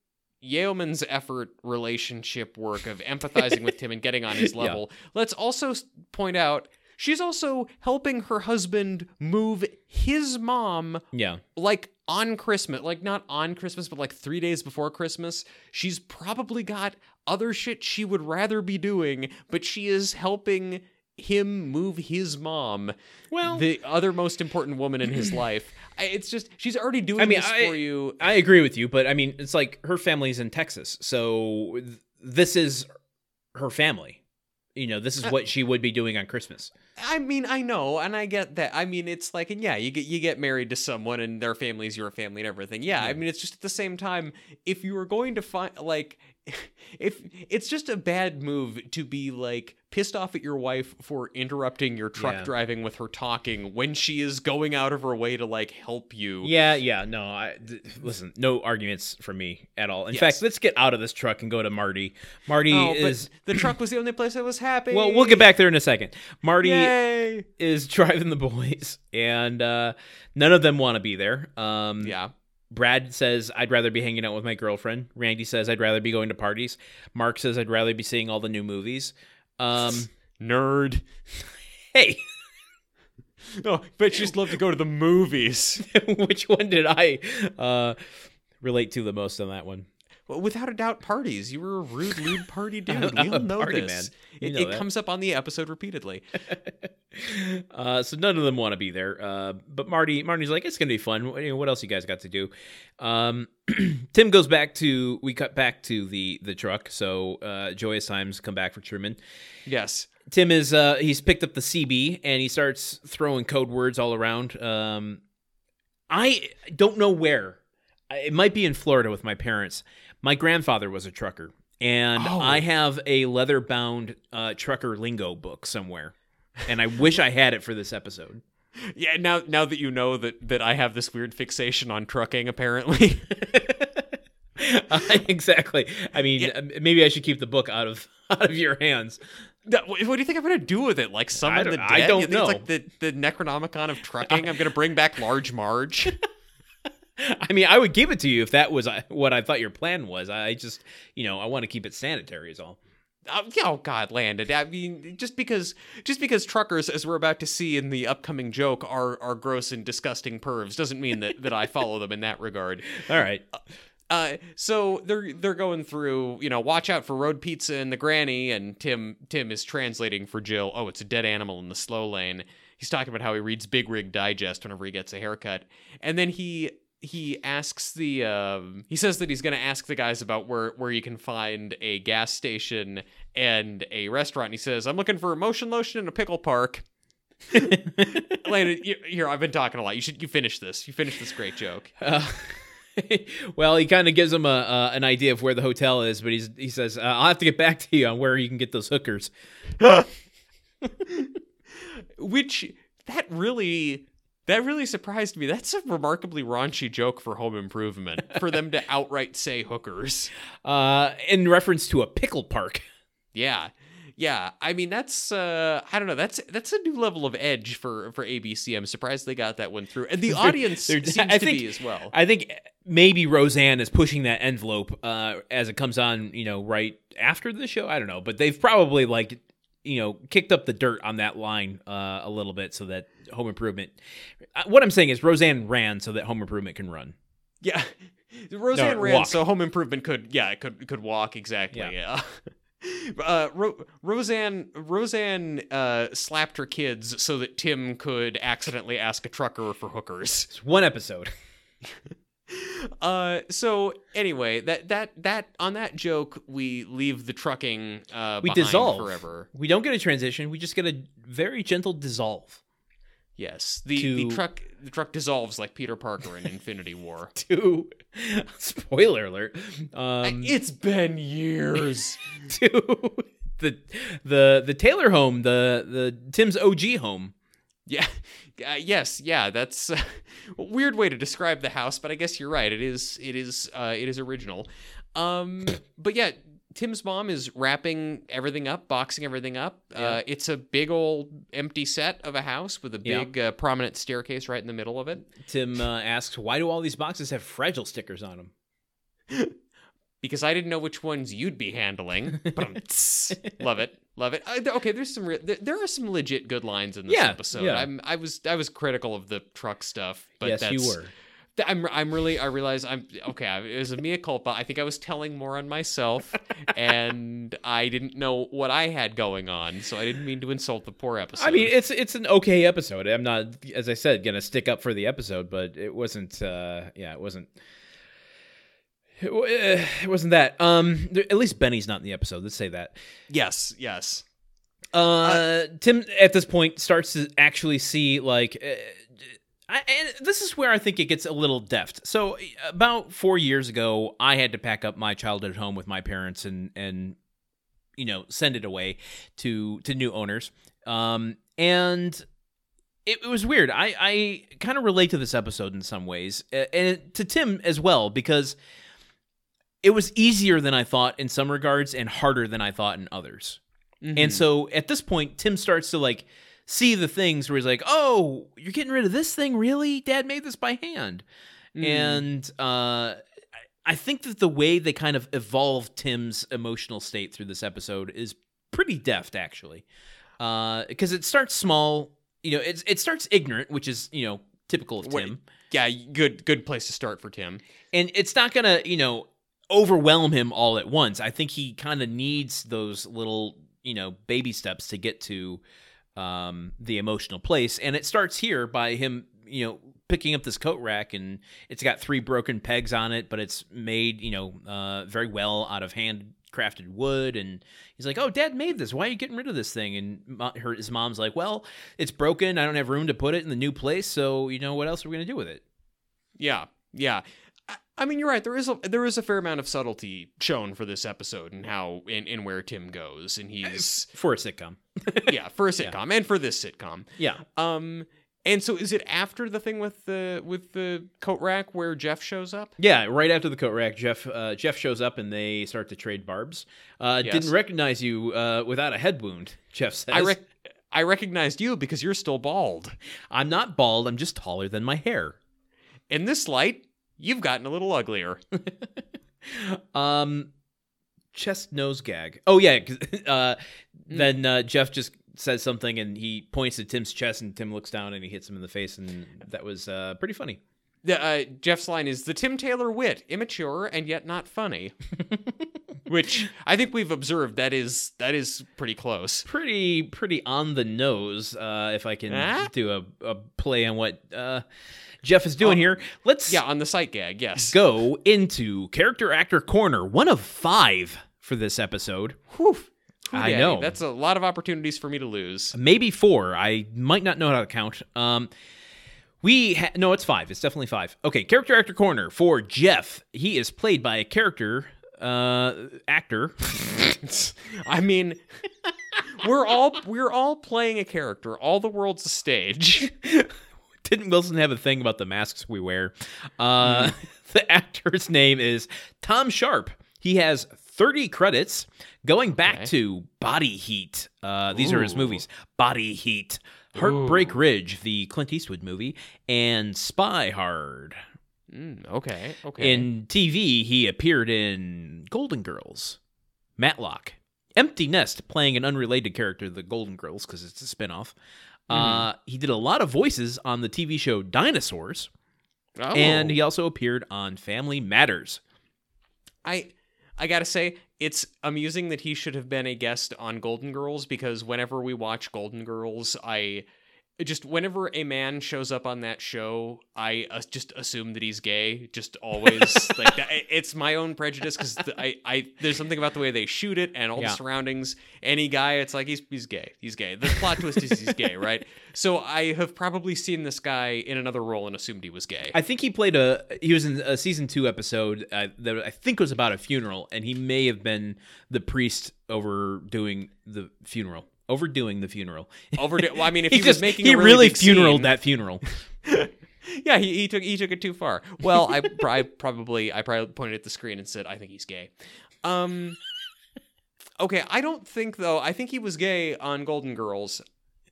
yeoman's effort relationship work of empathizing with Tim and getting on his [laughs] Yeah. level. Let's also point out she's also helping her husband move his mom Yeah. like on Christmas, like not on Christmas, but like three days before Christmas. She's probably got other shit she would rather be doing, but she is helping him move his mom, Well, the other most important woman in his [clears throat] life. It's just she's already doing I mean, this I- for you. I agree with you, but I mean, it's like her family's in Texas. So th- this is her family. You know, this is Uh, what she would be doing on Christmas. I mean, I know, and I get that. I mean, it's like, and yeah, you get you get married to someone, and their family's your family, and everything. Yeah, I mean, it's just at the same time, if you were going to find like, if it's just a bad move to be like pissed off at your wife for interrupting your truck Yeah. driving with her talking when she is going out of her way to like help you. Yeah, yeah, no. I th- listen, no arguments from me at all. In Yes. fact, let's get out of this truck and go to Marty. Marty Oh, is the truck was the only place I was happy. well, we'll get back there in a second. Marty Yay! is [laughs] driving the boys, and uh, none of them want to be there. Um, Yeah. Brad says, I'd rather be hanging out with my girlfriend. Randy says, I'd rather be going to parties. Mark says, I'd rather be seeing all the new movies. Um, [laughs] Nerd. hey, Oh, but you just love to go to the movies. [laughs] which one did I uh, relate to the most on that one? Well, without a doubt, parties. You were a rude, lewd party [laughs] dude. We all know party this. man. You It, know it comes up on the episode repeatedly. [laughs] Uh, so none of them want to be there. Uh, but Marty, Marty's like, it's gonna be fun. What, else you guys got to do? Um, [clears throat] Tim goes back to. We cut back to the the truck. So uh, joyous times come back for Truman. Yes. Tim is uh, he's picked up the CB and he starts throwing code words all around. Um, I don't know where. It might be in Florida with my parents. My grandfather was a trucker, and Oh. I have a leather bound uh, trucker lingo book somewhere, and I wish I had it for this episode. [laughs] Yeah. Now, now that you know that that I have this weird fixation on trucking, apparently. [laughs] [laughs] Uh, exactly. I mean, uh, maybe I should keep the book out of out of your hands. What do you think I'm gonna do with it? Like summon the dead? I don't You know. It's like the the Necronomicon of trucking. I'm gonna bring back Large Marge. I mean, I would give it to you if that was uh, what I thought your plan was. I just, you know, I want to keep it sanitary, is all. Uh, oh God, landed. I mean, just because just because truckers, as we're about to see in the upcoming joke, are are gross and disgusting pervs, doesn't mean that that I follow them in that regard. [laughs] All right. Uh, so they're they're going through, you know, watch out for road pizza and the granny, and Tim Tim is translating for Jill. Oh, it's a dead animal in the slow lane. He's talking about how he reads Big Rig Digest whenever he gets a haircut, and then he he asks the um, he says that he's going to ask the guys about where where you can find a gas station and a restaurant. And he says, "I'm looking for a motion lotion and a pickle park." [laughs] Landon, you- here I've been talking a lot. You should you finish this. You finish this great joke. [laughs] Uh, [laughs] well, he kind of gives him a uh, an idea of where the hotel is, but he's he says, uh, "I'll have to get back to you on where you can get those hookers." which that really that really surprised me. That's a remarkably raunchy joke for home improvement for them to outright say hookers. [laughs] Uh, in reference to a pickle park. yeah. Yeah i mean that's uh i don't know that's that's a new level of edge for for abc i'm surprised they got that one through. And the audience they're- seems [laughs] I to think- be as well. I think maybe Roseanne is pushing that envelope uh, as it comes on, you know, right after the show. I don't know, but they've probably like, you know, kicked up the dirt on that line uh, a little bit so that Home Improvement. Uh, what I'm saying is Roseanne ran so that Home Improvement can run. yeah [laughs] roseanne No, ran walk. so home improvement could yeah it could could walk exactly yeah, [laughs] Uh, Ro- Roseanne Roseanne uh, slapped her kids so that Tim could accidentally ask a trucker for hookers. It's one episode. [laughs] Uh, so anyway, that that that on that joke, we leave the trucking uh, We dissolve forever. We don't get a transition. We just get a very gentle dissolve Yes, the To- the truck the truck dissolves like Peter Parker in Infinity War. [laughs] to spoiler alert. Um, it's been years. [laughs] to the the the Taylor home, the the Tim's OG home. Yeah, [laughs] uh, yes, yeah. That's uh, a [laughs] weird way to describe the house, but I guess you're right. It is it is uh, it is original. Um, [coughs] but yeah. Tim's mom is wrapping everything up, boxing everything up. Uh, it's a big old empty set of a house with a Yeah. big uh, prominent staircase right in the middle of it. Tim uh, asks, "Why do all these boxes have fragile stickers on them?" [laughs] because I didn't know which ones you'd be handling. [laughs] Love it, love it. Uh, okay, there's some re- there, there are some legit good lines in this Yeah, episode. yeah. I'm I was I was critical of the truck stuff, but yes, you were. I'm I'm really I realize I'm okay. I- It was a mea culpa. I think I was telling more on myself, [laughs] and I didn't know what I had going on, so I didn't mean to insult the poor episode. I mean, it's it's an okay episode. I'm not, as I said, gonna stick up for the episode, but it wasn't. Uh, yeah, it wasn't. It, eh, it wasn't that. Um, at least Benny's not in the episode. Let's say that. yes, yes. Uh, Tim at this point starts to actually see like. Uh, I, and this is where I think it gets a little deft. So about four years ago, I had to pack up my childhood home with my parents and and you know send it away to to new owners. Um, and it, it was weird. I I kind of relate to this episode in some ways, uh, and to Tim as well because it was easier than I thought in some regards and harder than I thought in others. Mhm. And so at this point, Tim starts to like see the things where he's like, "Oh, you're getting rid of this thing, really? Dad made this by hand." Mm. and uh, I think that the way they kind of evolved Tim's emotional state through this episode is pretty deft, actually, because it starts small. You know, it it starts ignorant, which is you know typical of Wait. Tim, Yeah, good good place to start for Tim. and it's not gonna you know overwhelm him all at once. I think he kind of needs those little you know baby steps to get to um, the emotional place, and it starts here by him you know picking up this coat rack and it's got three broken pegs on it, but it's made you know uh, very well out of handcrafted wood, and he's like, "Oh, Dad made this. Why are you getting rid of this thing?" And her, his mom's like, "Well, it's broken. I don't have room to put it in the new place, so you know what else are we gonna do with it?" Yeah, yeah. I- mean, you're right. There is a there is a fair amount of subtlety shown for this episode and how in, in where Tim goes, and he's For a sitcom, [laughs] yeah for a sitcom and for this sitcom. yeah. Um, and so is it after the thing with the with the coat rack where Jeff shows up? Yeah, right after the coat rack, Jeff uh, Jeff shows up and they start to trade barbs. Uh, Yes. Didn't recognize you uh, without a head wound. [laughs] Jeff says, I rec- I recognized you because you're still bald. "I'm not bald. I'm just taller than my hair." In this light, you've gotten a little uglier. [laughs] um, chest nose gag. Oh yeah, [laughs] Uh, Then uh, Jeff just says something and he points at Tim's chest and Tim looks down and he hits him in the face and that was uh, pretty funny. The, uh, Jeff's line is the Tim Taylor wit, immature and yet not funny. [laughs] Which I think we've observed that is that is pretty close. Pretty pretty on the nose. Uh, if I can Huh? do a, a play on what uh, Jeff is doing Oh, here, let's Yeah, on the sight gag, yes. go into character actor corner. One of five for this episode. Whew. I Daddy, know. That's a lot of opportunities for me to lose. maybe four. I might not know how to count. Um, we ha- no, it's five. It's definitely five. Okay, character actor corner for Jeff. He is played by a character uh actor. [laughs] I mean, we're all we're all playing a character. All the world's a stage. [laughs] Didn't Wilson have a thing about the masks we wear? Uh, [laughs] the actor's name is Thom Sharp. He has 30 credits going back Okay. to Body Heat. Uh, these are his movies Body Heat, Heartbreak Ridge, the Clint Eastwood movie, and Spy Hard. Mm, okay, okay. In TV, he appeared in Golden Girls, Matlock, Empty Nest, playing an unrelated character, the Golden Girls, because it's a spinoff. Uh, he did a lot of voices on the TV show Dinosaurs, oh, and he also appeared on Family Matters. I I gotta say, it's amusing that he should have been a guest on Golden Girls because whenever we watch Golden Girls, I just whenever a man shows up on that show, I uh, just assume that he's gay. Just always [laughs] like that. It's my own prejudice because I, I there's something about the way they shoot it and all Yeah. the surroundings. Any guy, it's like he's he's gay. He's gay. The plot twist is he's gay, right? [laughs] So I have probably seen this guy in another role and assumed he was gay. I think he played a. He was in a season two episode uh, that I think was about a funeral, and he may have been the priest over doing the funeral, overdoing the funeral. [laughs] Overdo- well, I mean, if [laughs] he, he, was making he really, really funeraled scene- that funeral. [laughs] yeah, he, he took he took it too far. Well, I, I probably I probably pointed at the screen and said I think he's gay. Um, okay, I don't think though. I think he was gay on Golden Girls.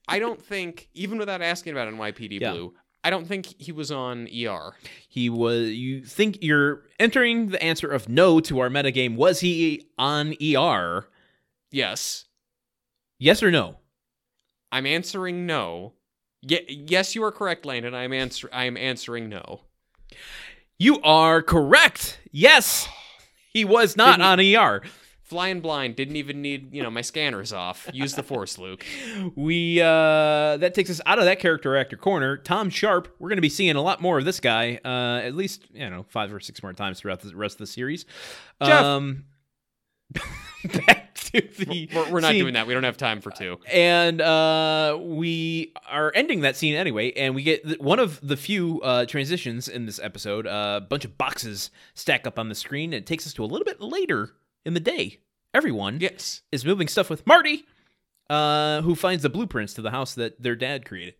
I don't think even without asking about NYPD Yeah. Blue. I don't think he was on ER. He was. You think you're entering the answer of no to our metagame? Was he on ER? Yes, Yes or no? I'm answering no. Ye- yes, you are correct, Landon. I'm answer I am answering no. You are correct. Yes, he was not Didn't- on ER. Flying blind didn't even need you know my scanners off. Use the force, Luke. [laughs] We uh that takes us out of that character actor corner. Thom Sharp. We're going to be seeing a lot more of this guy. Uh, at least you know five or six more times throughout the rest of the series. Jeff. Um, [laughs] back to the. We're, we're not scene. doing that. We don't have time for two. and uh, we are ending that scene anyway, and we get one of the few uh, transitions in this episode. A bunch of boxes stack up on the screen, and it takes us to a little bit later in the day. Everyone Yes. is moving stuff with Marty, uh, who finds the blueprints to the house that their dad created.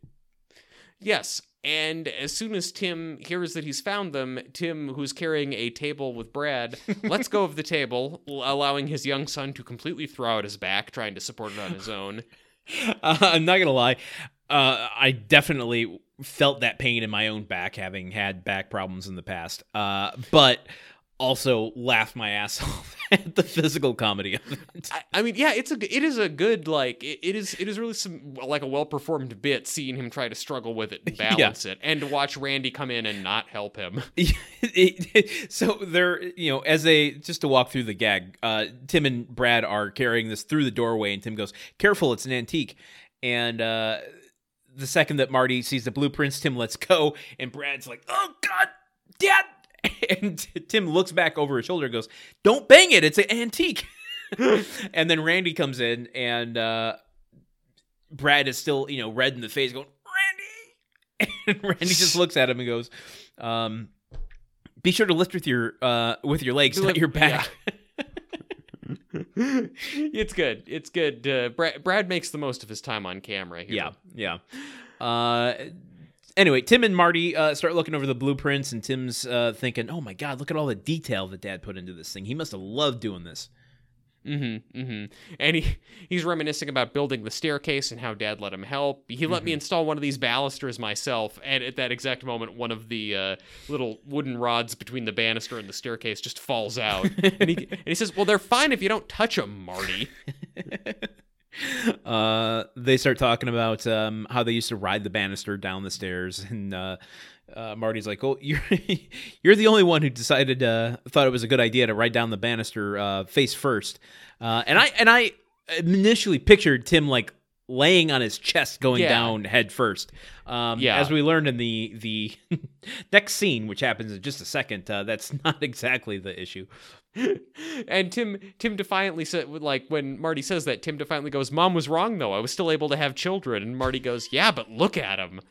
Yes. And as soon as Tim hears that he's found them, Tim, who's carrying a table with Brad, [laughs] lets go of the table, allowing his young son to completely throw out his back, trying to support it on his own. [laughs] Uh, I'm not gonna lie. Uh, I definitely felt that pain in my own back, having had back problems in the past. Uh, but also laughed my ass [laughs] off at the physical comedy of it. I, I mean, yeah, it's a it is a good like it, it is it is really some like a well performed bit seeing him try to struggle with it and [laughs] Yeah. balance it, and to watch Randy come in and not help him. [laughs] So they're you know as they just to walk through the gag uh tim and brad are carrying this through the doorway and tim goes careful it's an antique and uh the second that marty sees the blueprints tim lets go and brad's like oh god dad [laughs] and tim looks back over his shoulder and goes don't bang it it's an antique [laughs] and then randy comes in and uh brad is still you know red in the face going randy [laughs] and randy just looks at him and goes um be sure to lift with your uh with your legs, not your back. it's good. It's good. Uh, Brad, Brad makes the most of his time on camera here. Yeah, yeah. Uh anyway, Tim and Marty uh start looking over the blueprints and Tim's uh thinking, "Oh my god, look at all the detail that dad put into this thing. He must have loved doing this." Mm-hmm. Mm-hmm. And he he's reminiscing about building the staircase and how Dad let him help. He let me Mm-hmm. install one of these balusters myself, and at that exact moment, one of the uh, little wooden rods between the banister and the staircase just falls out. [laughs] and, he, and he says, "Well, they're fine if you don't touch them, Marty." [laughs] [laughs] uh, they start talking about um, how they used to ride the banister down the stairs, and uh, uh, Marty's like, "Oh, [laughs] you're you're the only one who decided uh, thought it was a good idea to ride down the banister uh, face first. Uh, and I and I initially pictured Tim like laying on his chest, going Yeah. down head first. Um, Yeah. As we learned in the the [laughs] next scene, which happens in just a second, uh, that's not exactly the issue. And Tim Tim defiantly said, like when Marty says that, Tim defiantly goes, "Mom was wrong though. I was still able to have children." And Marty goes, "Yeah, but look at him." [laughs]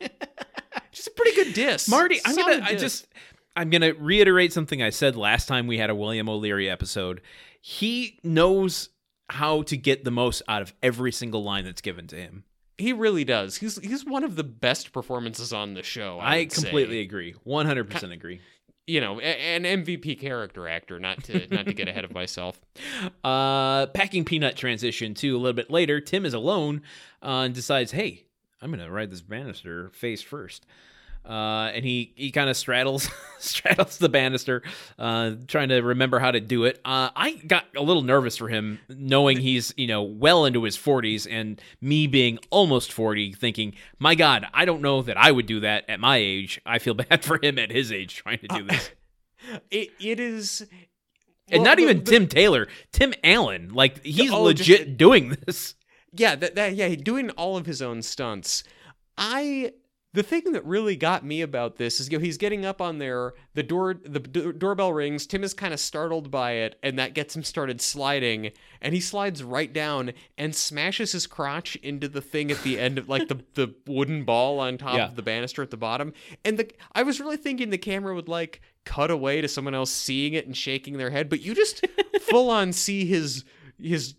Just a pretty good diss, Marty, I'm gonna I just I'm gonna reiterate something I said last time we had a William O'Leary episode. He knows how to get the most out of every single line that's given to him. He really does. He's he's one of the best performances on the show. I, I, would say. completely agree. 100% agree. You know, a- an MVP character actor. Not to not to get ahead of [laughs] myself. Uh, packing peanut transition to a little bit later. Tim is alone uh, and decides, "Hey, I'm gonna ride this banister face first. Uh, and he he kind of straddles [laughs] straddles the banister, uh, trying to remember how to do it. Uh, I got a little nervous for him, knowing he's you know well into his 40s, and me being almost 40, thinking, "My God, I don't know that I would do that at my age. I feel [laughs] bad for him at his age trying to do this." [laughs] It it is. and not the- even the- Tim Taylor, Tim Allen. Like he's Oh, just- legit doing this. Yeah, that, that yeah, doing all of his own stunts. I the thing that really got me about this is you know he's getting up on there, the door the d- doorbell rings, Tim is kind of startled by it and that gets him started sliding and he slides right down and smashes his crotch into the thing at the end of like the [laughs] the wooden ball on top Yeah. of the banister at the bottom. And the I was really thinking the camera would like cut away to someone else seeing it and shaking their head, but you just [laughs] full on see his his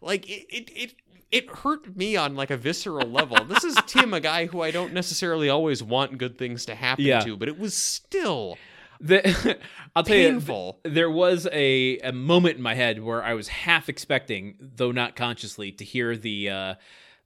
like it it, it it hurt me on like a visceral level. This is Tim, a guy who I don't necessarily always want good things to happen Yeah. to, but it was still The, [laughs] I'll tell you, painful. th- there was a, a moment in my head where I was half expecting, though not consciously, to hear the uh,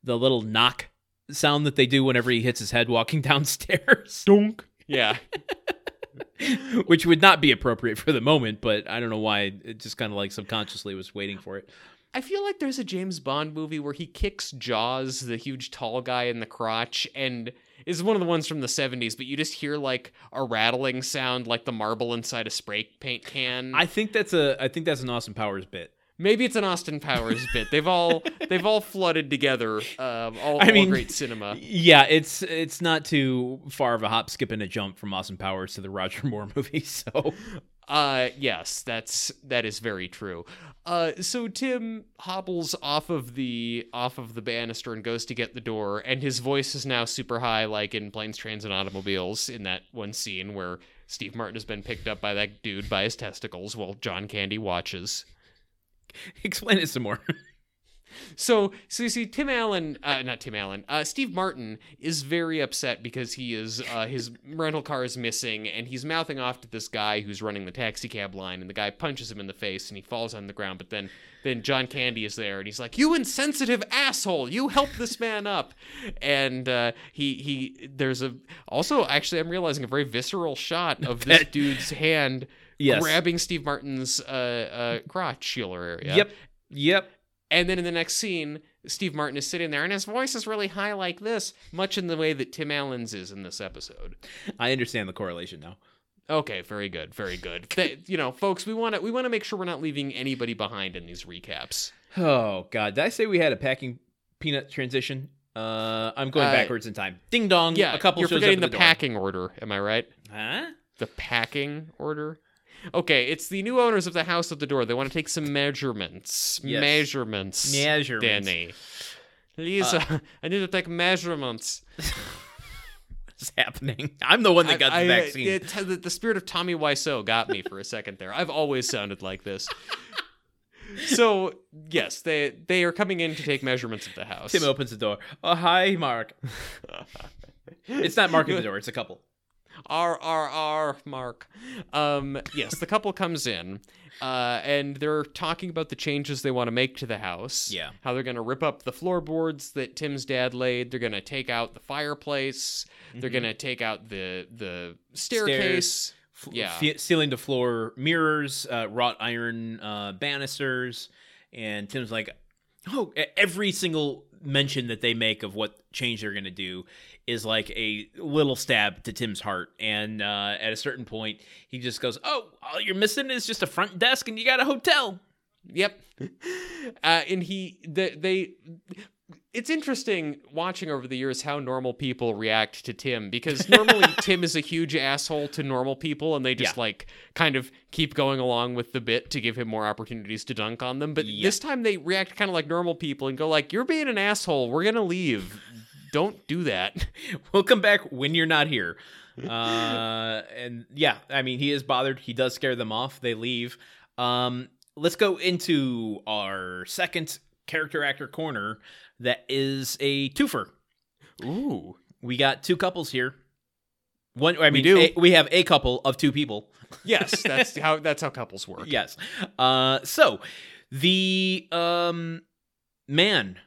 the little knock sound that they do whenever he hits his head walking [laughs] downstairs. Dunk. yeah. [laughs] Which would not be appropriate for the moment, but I don't know why. It just kind of like subconsciously was waiting for it. I feel like there's a James Bond movie where he kicks Jaws, the huge tall guy, in the crotch, and is one of the ones from the 70s, but you just hear like a rattling sound like the marble inside a spray paint can. I think that's a I think that's an Austin Powers bit. Maybe it's an Austin Powers bit. They've all [laughs] they've all flooded together. Um, all, I all mean, great cinema. Yeah, it's it's not too far of a hop, skip, and a jump from Austin Powers to the Roger Moore [laughs] movie. So Uh yes, that's that is very true. Uh so Tim hobbles off of the off of the banister and goes to get the door and his voice is now super high like in Planes, Trains and Automobiles in that one scene where Steve Martin has been picked up by that dude by his testicles while John Candy watches. explain it some more. [laughs] So, so you see, Tim Allen, uh, not Tim Allen, uh, Steve Martin is very upset because he is uh, his rental car is missing, and he's mouthing off to this guy who's running the taxi cab line, and the guy punches him in the face, and he falls on the ground. But then, then John Candy is there, and he's like, "You insensitive asshole! You help this man up!" And uh, he he there's a also actually I'm realizing a very visceral shot of this [laughs] dude's hand. Yes. Grabbing Steve Martin's uh, uh, crotch healer area. Yep. Yep. And then in the next scene, Steve Martin is sitting there and his voice is really high like this, much in the way that Tim Allen's is in this episode. I understand the correlation now. Okay, very good, very good. You know, folks, we want to we want to make sure we're not leaving anybody behind in these recaps. Oh God! Did I say we had a packing peanut transition? Uh, I'm going Uh, backwards in time. Ding dong! Yeah, a couple you're forgetting the, the, packing order. Am I right? Huh? The packing order. Okay, it's the new owners of the house at the door. They want to take some measurements. Yes. Measurements. Measurements. Danny. Uh. Lisa, [laughs] I need to take measurements. [laughs] What's happening? I'm the one that got I- the I- uh, vaccine. it- the, the spirit of Tommy Wiseau got me for a second there. I've always sounded like this. [laughs] So yes, they they are coming in to take measurements of the house. Tim opens the door. Oh, hi, Mark. it's not Mark at the door. It's a couple. R R R Mark. Um, yes, the couple comes in, uh, and they're talking about the changes they want to make to the house. Yeah. how they're going to rip up the floorboards that Tim's dad laid. They're going to take out the fireplace. They're going to take out the the staircase. F- Yeah. fe- ceiling to floor mirrors, uh, wrought iron uh, banisters, and Tim's like, "Oh, every single mention that they make of what change they're going to do is like a little stab to Tim's heart." And uh, at a certain point, he just goes, "Oh, all you're missing is just a front desk, and you got a hotel." Yep. [laughs] Uh, and he, they, they, it's interesting watching over the years how normal people react to Tim because normally [laughs] Tim is a huge asshole to normal people and they just Yeah. like kind of keep going along with the bit to give him more opportunities to dunk on them. But Yeah. this time they react kind of like normal people and go like, "You're being an asshole. We're gonna leave. Don't do that." [laughs] We'll come back when you're not here. Uh, and yeah, I mean, he is bothered. He does scare them off. They leave. Um, let's go into our second character actor corner that is a twofer. Ooh. We got two couples here. One, I mean, do. a- we have a couple of two people. Yes, [laughs] that's how that's how couples work. Yes. Uh, so the um man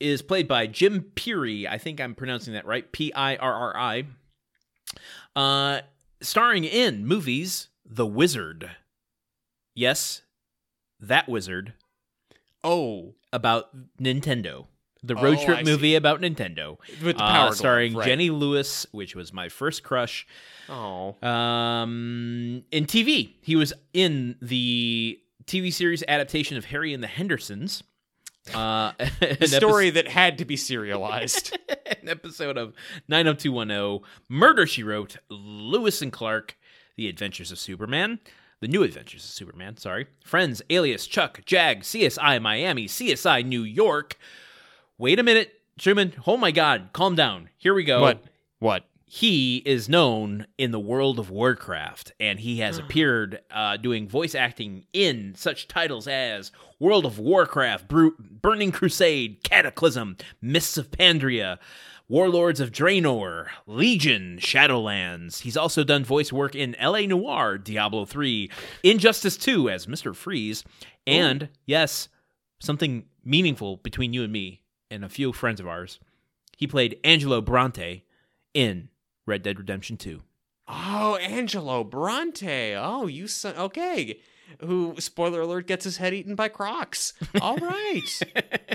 is played by Jim Pirri. I think I'm pronouncing that right. P I R R I. Uh, starring in movies The Wizard. Yes, that wizard Oh, about Nintendo. The road Oh, trip I see. movie about Nintendo. with the Uh, power glove, starring right. Jenny Lewis, which was my first crush. Oh. Um, in TV, he was in the TV series adaptation of Harry and the Hendersons. Uh, [laughs] The story that had to be serialized. [laughs] an episode of 90210, Murder She Wrote, Lewis and Clark, The Adventures of Superman, The New Adventures of Superman, sorry, Friends, Alias, Chuck, Jag, CSI Miami, CSI New York. Wait a minute, Truman. Oh my God, calm down. Here we go what? What? he is known in the world of Warcraft, and he has appeared uh, doing voice acting in such titles as World of Warcraft, Bru- Burning Crusade, Cataclysm, Mists of Pandaria, Warlords of Draenor, Legion, Shadowlands. He's also done voice work in LA Noire, Diablo 3, Injustice 2 as Mr. Freeze, and yes, something meaningful between you and me and a few friends of ours. He played Angelo Bronte in Red Dead Redemption 2. Oh, Angelo Bronte. Oh, you son. Okay. Who, spoiler alert, gets his head eaten by crocs. All right.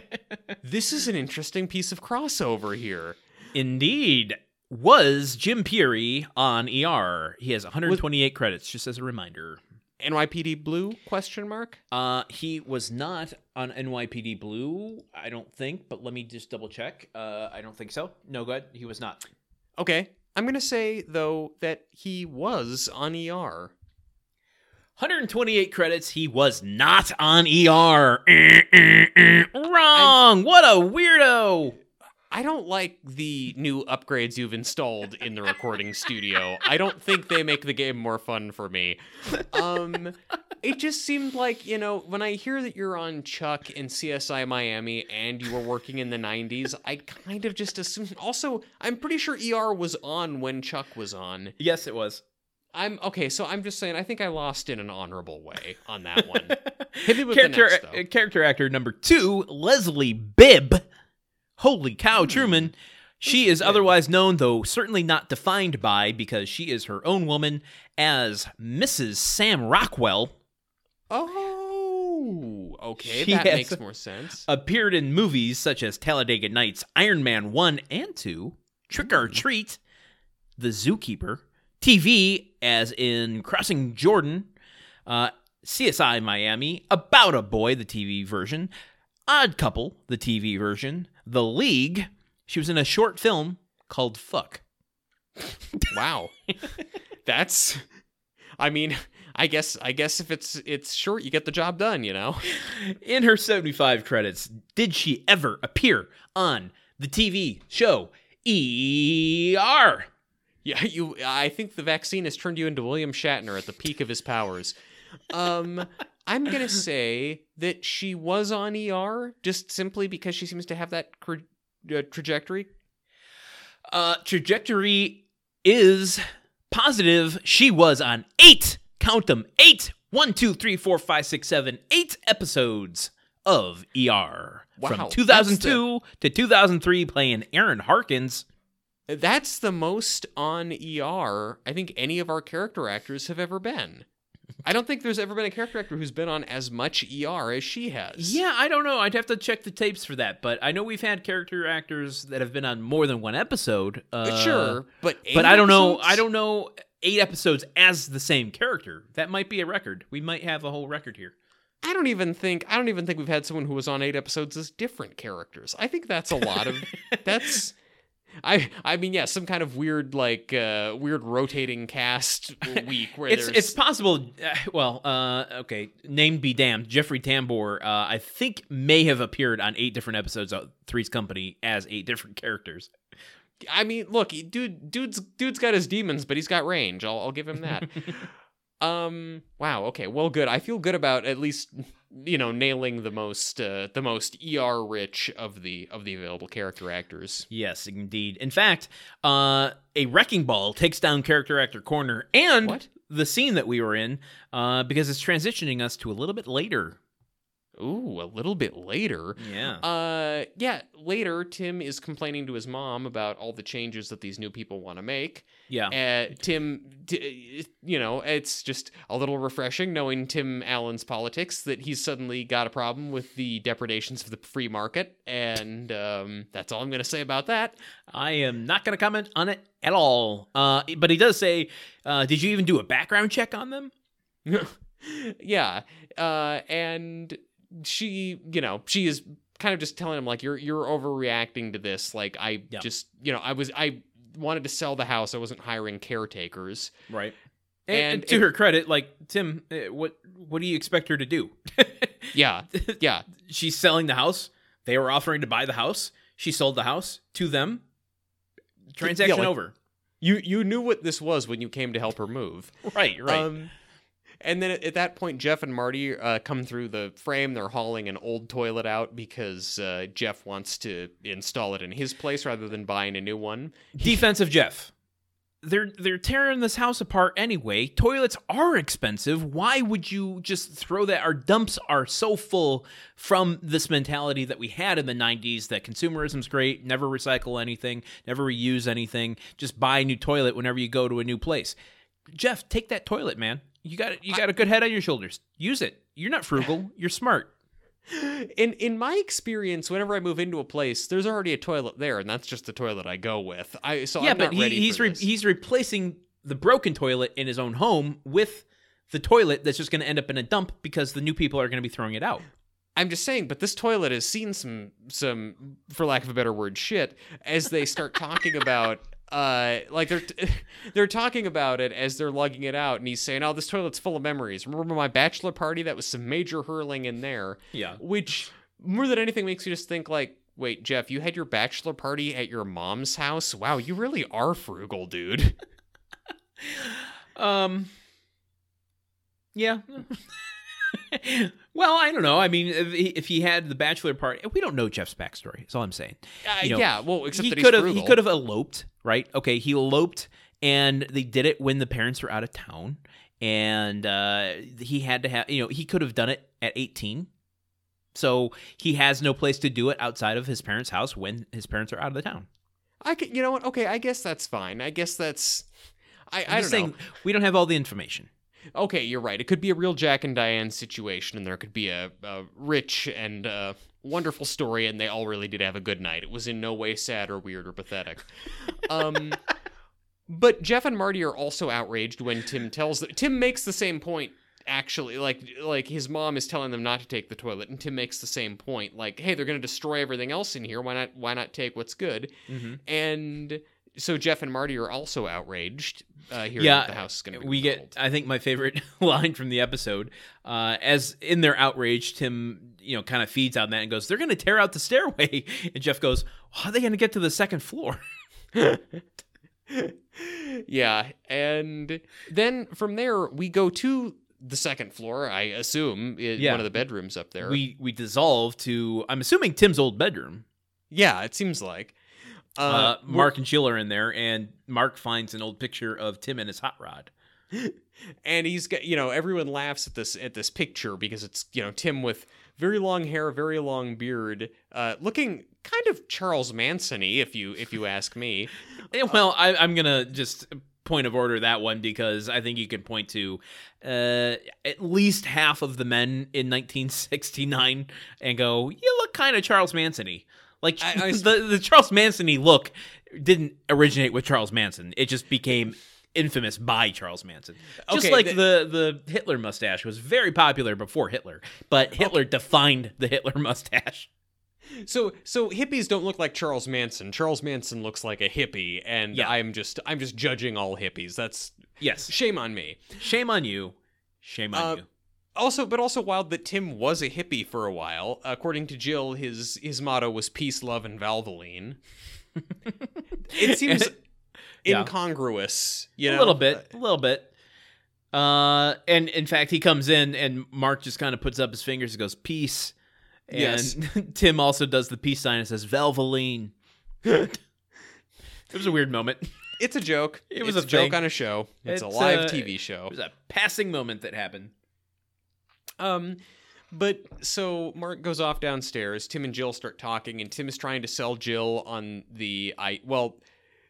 [laughs] this is an interesting piece of crossover here. Indeed. Was Jim Pirri on ER? He has 128 credits, just as a reminder. NYPD Blue? Question mark. Uh, he was not on NYPD Blue, I don't think, but let me just double check. Uh, I don't think so. No, good. He was not. Okay. I'm gonna say though that he was on ER. 128 credits. He was not on ER. Wrong. what a weirdo. I don't like the new upgrades you've installed in the recording studio. I don't think they make the game more fun for me. Um, it just seemed like, you know, when I hear that you're on Chuck in CSI Miami and you were working in the 90s, I kind of just assume. Also, I'm pretty sure ER was on when Chuck was on. Yes, it was. I'm okay, so I'm just saying, I think I lost in an honorable way on that one. [laughs] Hit me with character, next, character actor number two, Leslie Bibb. Holy cow, Hmm. Truman. She is otherwise known, though certainly not defined by, because she is her own woman, as Mrs. Sam Rockwell. Oh, okay, She that has- makes more sense. Appeared in movies such as Talladega Nights, Iron Man 1 and 2, Trick or Treat, The Zookeeper, TV, as in Crossing Jordan, uh, CSI Miami, About a Boy, the TV version, Odd Couple, the TV version, The League. She was in a short film called Fuck. Wow. That's I mean, I guess I guess if it's it's short, you get the job done, you know. In her 75 credits, did she ever appear on the TV show ER? Yeah, you I think the vaccine has turned you into William Shatner at the peak of his powers. Um I'm going to say that she was on ER just simply because she seems to have that uh, trajectory. Uh, trajectory is positive. She was on eight, count them, eight, one, two, three, four, five, six, seven, eight episodes of ER. Wow, From that's 2002 to 2003, playing Erin Harkins. That's the most on ER I think any of our character actors have ever been. I don't think there's ever been a character actor who's been on as much ER as she has. Yeah, I don't know. I'd have to check the tapes for that, but I know we've had character actors that have been on more than one episode. Uh, sure, but but I don't know. I don't know eight episodes as the same character. That might be a record. We might have a whole record here. I don't even think I don't even think we've had someone who was on eight episodes as different characters. I think that's a lot of [laughs] that's I I mean yeah, some kind of weird like uh weird rotating cast [laughs] week where It's there's it's possible. Uh, well, uh, okay. Name be damned. Jeffrey Tambor, uh, I think, may have appeared on eight different episodes of Three's Company as eight different characters. I mean, look, dude dude's dude's got his demons, but he's got range. I'll I'll give him that. [laughs] um wow, okay. Well, good. I feel good about at least you know nailing the most uh, the most ER rich of the of the available character actors. Yes, indeed. In fact, uh, a wrecking ball takes down character actor corner and What? the scene that we were in uh, because it's transitioning us to a little bit later. Ooh, a little bit later. Yeah. Uh, yeah. Later, Tim is complaining to his mom about all the changes that these new people want to make. yeah. Uh, Tim, t- you know, it's just a little refreshing knowing Tim Allen's politics that he's suddenly got a problem with the depredations of the free market, and um, that's all I'm going to say about that. I am not going to comment on it at all. Uh, but he does say, uh, "Did you even do a background check on them?" [laughs] yeah, uh, and she, you know, she is kind of just telling him like you're you're overreacting to this. Like I Yeah. just, you know, I was I wanted to sell the house. I wasn't hiring caretakers. Right. And, And and to it- her credit, like Tim, uh, what what do you expect her to do? [laughs] Yeah, yeah. She's selling the house. They were offering to buy the house. She sold the house to them. Transaction like- over. You you knew what this was when you came to help her move. [laughs] Right. Right. Um, and then at, at that point, Jeff and Marty uh, come through the frame. They're hauling an old toilet out because uh, Jeff wants to install it in his place rather than buying a new one. Defensive Jeff. They're they're tearing this house apart anyway. Toilets are expensive. Why would you just throw that? Our dumps are so full from this mentality that we had in the '90s that consumerism's great. Never recycle anything. Never reuse anything. Just buy a new toilet whenever you go to a new place. Jeff, take that toilet, man. You got you got a good head on your shoulders. Use it. You're not frugal. [laughs] You're smart. In in my experience, whenever I move into a place, there's already a toilet there, and that's just the toilet I go with. I so yeah, I'm but not he, he's re- he's replacing the broken toilet in his own home with the toilet that's just going to end up in a dump because the new people are going to be throwing it out. I'm just saying, but this toilet has seen some some, for lack of a better word, shit as they start talking about. Uh, like they're [laughs] they're talking about it as they're lugging it out, and he's saying, "Oh, this toilet's full of memories. Remember my bachelor party? That was some major hurling in there." Yeah. Which more than anything makes you just think like, wait, Jeff, you had your bachelor party at your mom's house? Wow, you really are frugal, dude. [laughs] Um. Yeah. [laughs] well, I don't know. I mean, if he, if he had the bachelor party, we don't know Jeff's backstory. That's all I'm saying. Uh, You know, yeah, well, except he that could have he could have eloped, right? Okay, he eloped, and they did it when the parents were out of town, and uh, he had to have you know he could have done it at 18. So he has no place to do it outside of his parents' house when his parents are out of the town. I could, you know what? Okay, I guess that's fine. I guess that's. I, I'm I don't just saying know. we don't have all the information. Okay, you're right. It could be a real Jack and Diane situation, and there could be a, a rich and uh, wonderful story, and they all really did have a good night. It was in no way sad or weird or pathetic. Um, [laughs] but Jeff and Marty are also outraged when Tim tells them. Tim makes the same point. Actually, like like his mom is telling them not to take the toilet, and Tim makes the same point. Like, hey, they're going to destroy everything else in here. Why not? Why not take what's good? Mm-hmm. And so Jeff and Marty are also outraged. Uh, hearing Yeah, that the house is going to be we get i think my favorite [laughs] line from the episode uh, as in their outrage tim you know kind of feeds on that and goes they're going to tear out the stairway [laughs] and jeff goes how are they going to get to the second floor [laughs] yeah, and then from there we go to the second floor. I assume i- Yeah. one of the bedrooms up there. we we dissolve to i'm assuming tim's old bedroom yeah, it seems like. Uh, uh, mark and jill are in there and mark finds an old picture of tim and his hot rod [laughs] and he's got you know everyone laughs at this at this picture because it's you know Tim with very long hair, very long beard, uh, looking kind of Charles Manson-y, if you if you ask me. [laughs] Well I, i'm going to just point of order that one because i think you can point to uh, at least half of the men in 1969 and go you look kind of charles manson-y like I- I- [laughs] the, the charles manson-y look didn't originate with charles manson it just became infamous by charles manson just Okay, like th- the the hitler mustache was very popular before hitler but hitler defined the hitler [laughs] mustache So so hippies don't look like Charles Manson. Charles Manson looks like a hippie, and Yeah. I'm just I'm just judging all hippies. That's yes shame on me. shame on you shame on Uh, you Also, but also wild that Tim was a hippie for a while. According to Jill, his his motto was peace, love, and Valvoline. [laughs] it seems Yeah. incongruous, you know. a little bit, a little bit. Uh, and in fact, he comes in and Mark just kind of puts up his fingers and goes, "Peace." And Yes. [laughs] Tim also does the peace sign and says, "Valvoline." [laughs] it was a weird moment. It's a joke. It was It's a joke on a show. It's, a live uh, TV show. It was a passing moment that happened. Um, but so Mark goes off downstairs. Tim and Jill start talking, and Tim is trying to sell Jill on the I well.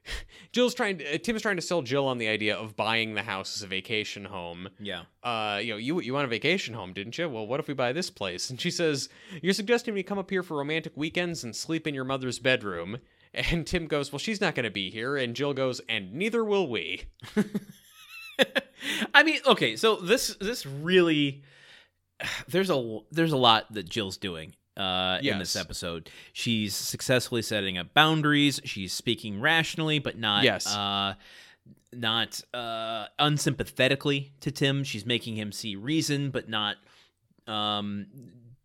[laughs] Jill's trying to, uh, Tim is trying to sell Jill on the idea of buying the house as a vacation home. Yeah. Uh, you know, you you want a vacation home, didn't you? Well, what if we buy this place? And she says, "You're suggesting we come up here for romantic weekends and sleep in your mother's bedroom." [laughs] And Tim goes, "Well, she's not going to be here." And Jill goes, "And neither will we." [laughs] I mean, okay, so this this really [sighs] there's a there's a lot that Jill's doing uh in this episode. She's successfully setting up boundaries, she's speaking rationally but not Yes. uh not uh unsympathetically to Tim. She's making him see reason but not um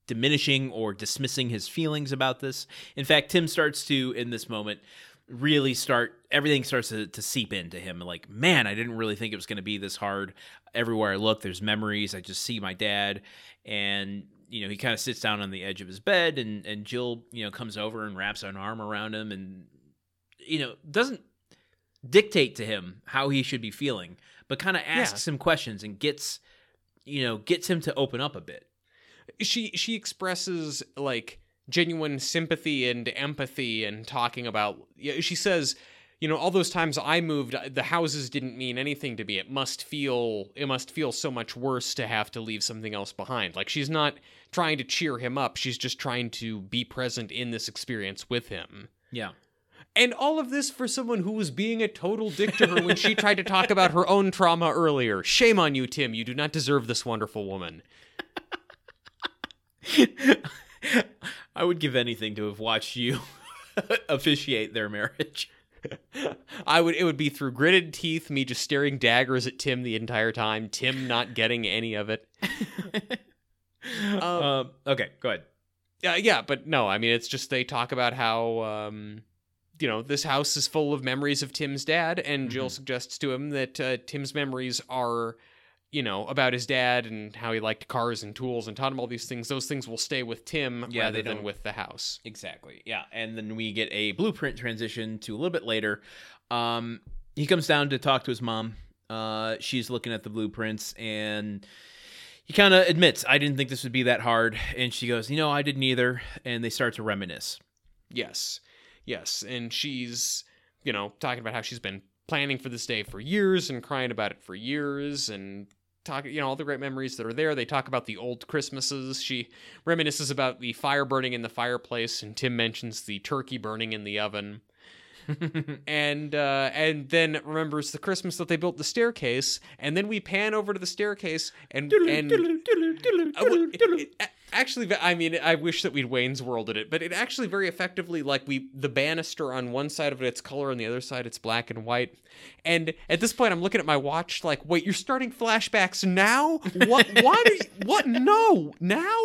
diminishing or dismissing his feelings about this. In fact, Tim starts to in this moment really start everything starts to, to seep into him. Like man i didn't really think it was going to be this hard. Everywhere i look there's memories. I just see my dad and you know he kind of sits down on the edge of his bed and and jill you know comes over and wraps an arm around him and you know doesn't dictate to him how he should be feeling but kind of asks him questions and gets you know gets him to open up a bit. She she expresses like genuine sympathy and empathy and talking about she says you know all those times i moved the houses didn't mean anything to me. It must feel it must feel so much worse to have to leave something else behind. Like she's not trying to cheer him up. She's just trying to be present in this experience with him. Yeah. And all of this for someone who was being a total dick to her when she tried to talk about her own trauma earlier. Shame on you tim. You do not deserve this wonderful woman [laughs] I would give anything to have watched you [laughs] officiate their marriage. I would it would be through gritted teeth, me just staring daggers at Tim the entire time, Tim not getting any of it. [laughs] Um, okay, go ahead. Yeah, yeah, but no, I mean it's just they talk about how um you know, this house is full of memories of Tim's dad and Jill Mhm. suggests to him that uh, Tim's memories are you know, about his dad and how he liked cars and tools and taught him all these things. Those things will stay with Tim Yeah, rather than with the house. Exactly. Yeah. And then we get a blueprint transition to a little bit later. Um, he comes down to talk to his mom. Uh, she's looking at the blueprints and he kind of admits, I didn't think this would be that hard. And she goes, You know, I didn't either. And they start to reminisce. Yes. Yes. And she's, you know, talking about how she's been planning for this day for years and crying about it for years and talk you know all the great memories that are there. They talk about the old christmases. She reminisces about the fire burning in the fireplace and tim mentions the turkey burning in the oven [laughs] and uh, and then remembers the christmas that they built the staircase and then we pan over to the staircase and and well, it- it- a- actually, I mean, I wish that we'd Wayne's Worlded it, but it actually very effectively, like we, the banister on one side of it, it's color, on the other side, it's black and white. And at this point, I'm looking at my watch, like, wait, you're starting flashbacks now? What? [laughs] Why? do you- what? No, now?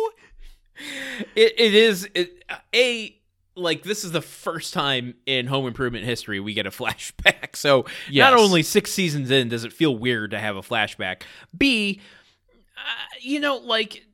it, it is it, a like this is the first time in home improvement history we get a [laughs] flashback so Yes. not only six seasons in does it feel weird to have a flashback b uh, you know like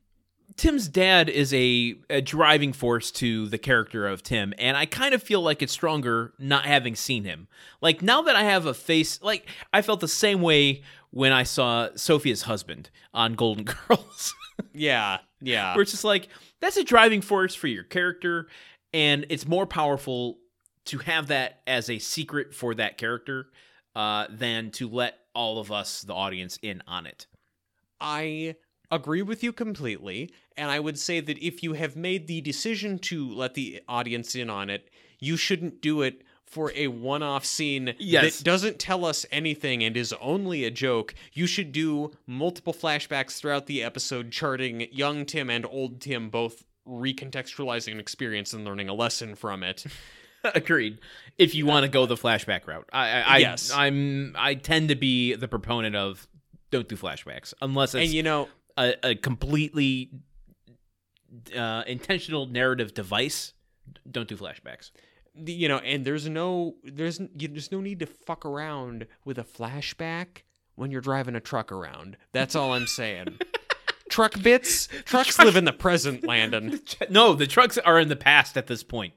tim's dad is a, a driving force to the character of tim and i kind of feel like it's stronger not having seen him like now that i have a face like i felt the same way when i saw sophia's husband on [laughs] golden girls Yeah, yeah. where it's just like that's a driving force for your character and it's more powerful to have that as a secret for that character uh, than to let all of us the audience in on it I agree with you completely. And I would say that if you have made the decision to let the audience in on it, you shouldn't do it for a one off scene Yes. that doesn't tell us anything and is only a joke. You should do multiple flashbacks throughout the episode, charting young Tim and old Tim both recontextualizing an experience and learning a lesson from it. [laughs] agreed if you want to go the flashback route i I, I Yes. i'm i tend to be the proponent of don't do flashbacks unless it's and you know, a, a completely uh, intentional narrative device don't do flashbacks you know, and there's no there's there's no need to fuck around with a flashback when you're driving a truck around. That's all I'm saying. [laughs] truck bits, [laughs] trucks live in the present, Landon. [laughs] No, the trucks are in the past at this point.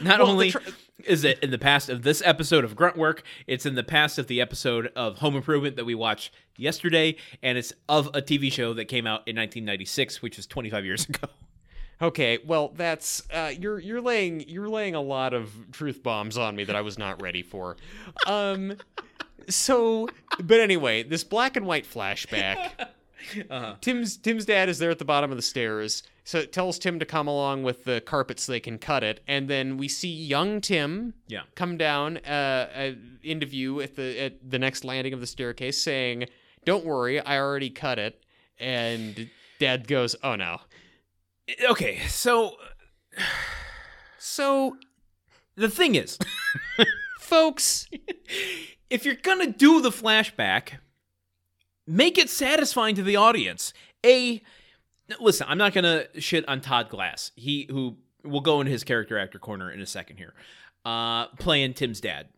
Not Well, only tr- is it in the past of this episode of Grunt Work, it's in the past of the episode of Home Improvement that we watched yesterday, and it's of a TV show that came out in 1996, which was 25 years ago. Okay, well that's uh, you're you're laying you're laying a lot of truth bombs on me that I was not ready for. Um, so, but anyway, this black and white flashback. [laughs] Uh-huh. Tim's Tim's dad is there at the bottom of the stairs, so it tells Tim to come along with the carpet so they can cut it, and then we see young Tim Yeah. come down uh, uh, into view at the at the next landing of the staircase, saying, "Don't worry, I already cut it." And Dad goes, "Oh no." Okay, so So, the thing is, [laughs] folks, [laughs] if you're gonna do the flashback, make it satisfying to the audience. A listen, I'm not gonna shit on Todd Glass. He who will go into his character actor corner in a second here. Uh playing Tim's dad.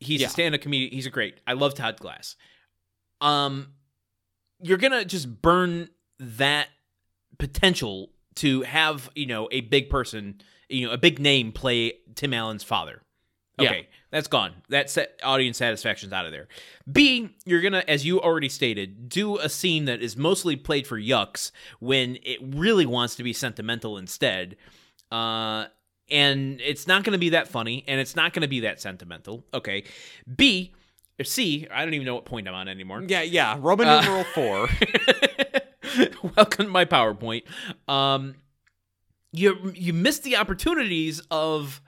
He's Yeah. a stand-up comedian. He's a great. I love Todd Glass. Um you're gonna just burn that potential to have, you know, a big person, you know, a big name play Tim Allen's father. Yeah. That's gone. That set audience satisfaction's out of there. B, you're gonna, as you already stated, do a scene that is mostly played for yucks when it really wants to be sentimental instead. Uh, and it's not gonna be that funny, and it's not gonna be that sentimental. Okay. B, or C, I don't even know what point I'm on anymore. yeah, yeah, Roman Uh, numeral four. [laughs] Welcome to my PowerPoint. Um, you you missed the opportunities of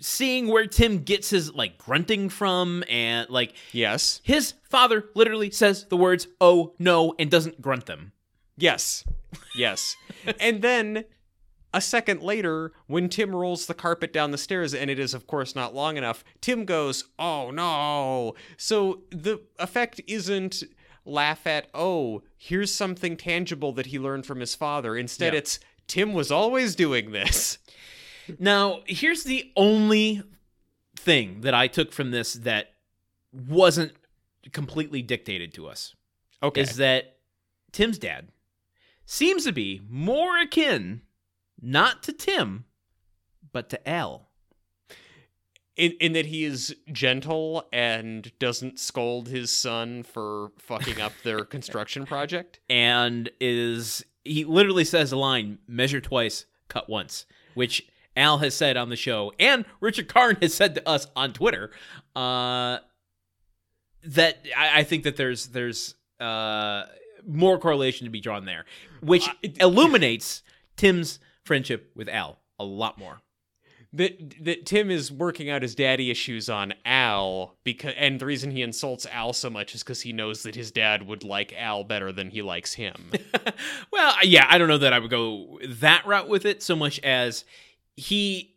seeing where Tim gets his like grunting from, and like Yes, his father literally says the words "oh no" and doesn't grunt them. yes, yes. [laughs] and then a second later, when Tim rolls the carpet down the stairs, and it is, of course, not long enough, Tim goes, Oh no. So the effect isn't laugh at, Oh, here's something tangible that he learned from his father. Instead, Yeah. it's Tim was always doing this. Now, here's the only thing that I took from this that wasn't completely dictated to us Okay. is that Tim's dad seems to be more akin not to Tim, but to Al. in, in that he is gentle and doesn't scold his son for fucking up their [laughs] construction project. and is he literally says the line measure twice cut once which al has said on the show and richard karn has said to us on twitter uh that i, I think that there's there's uh more correlation to be drawn there which [laughs] illuminates tim's friendship with al a lot more That that Tim is working out his daddy issues on Al because and the reason he insults Al so much is because he knows that his dad would like Al better than he likes him. [laughs] well, yeah, I don't know that I would go that route with it so much as he.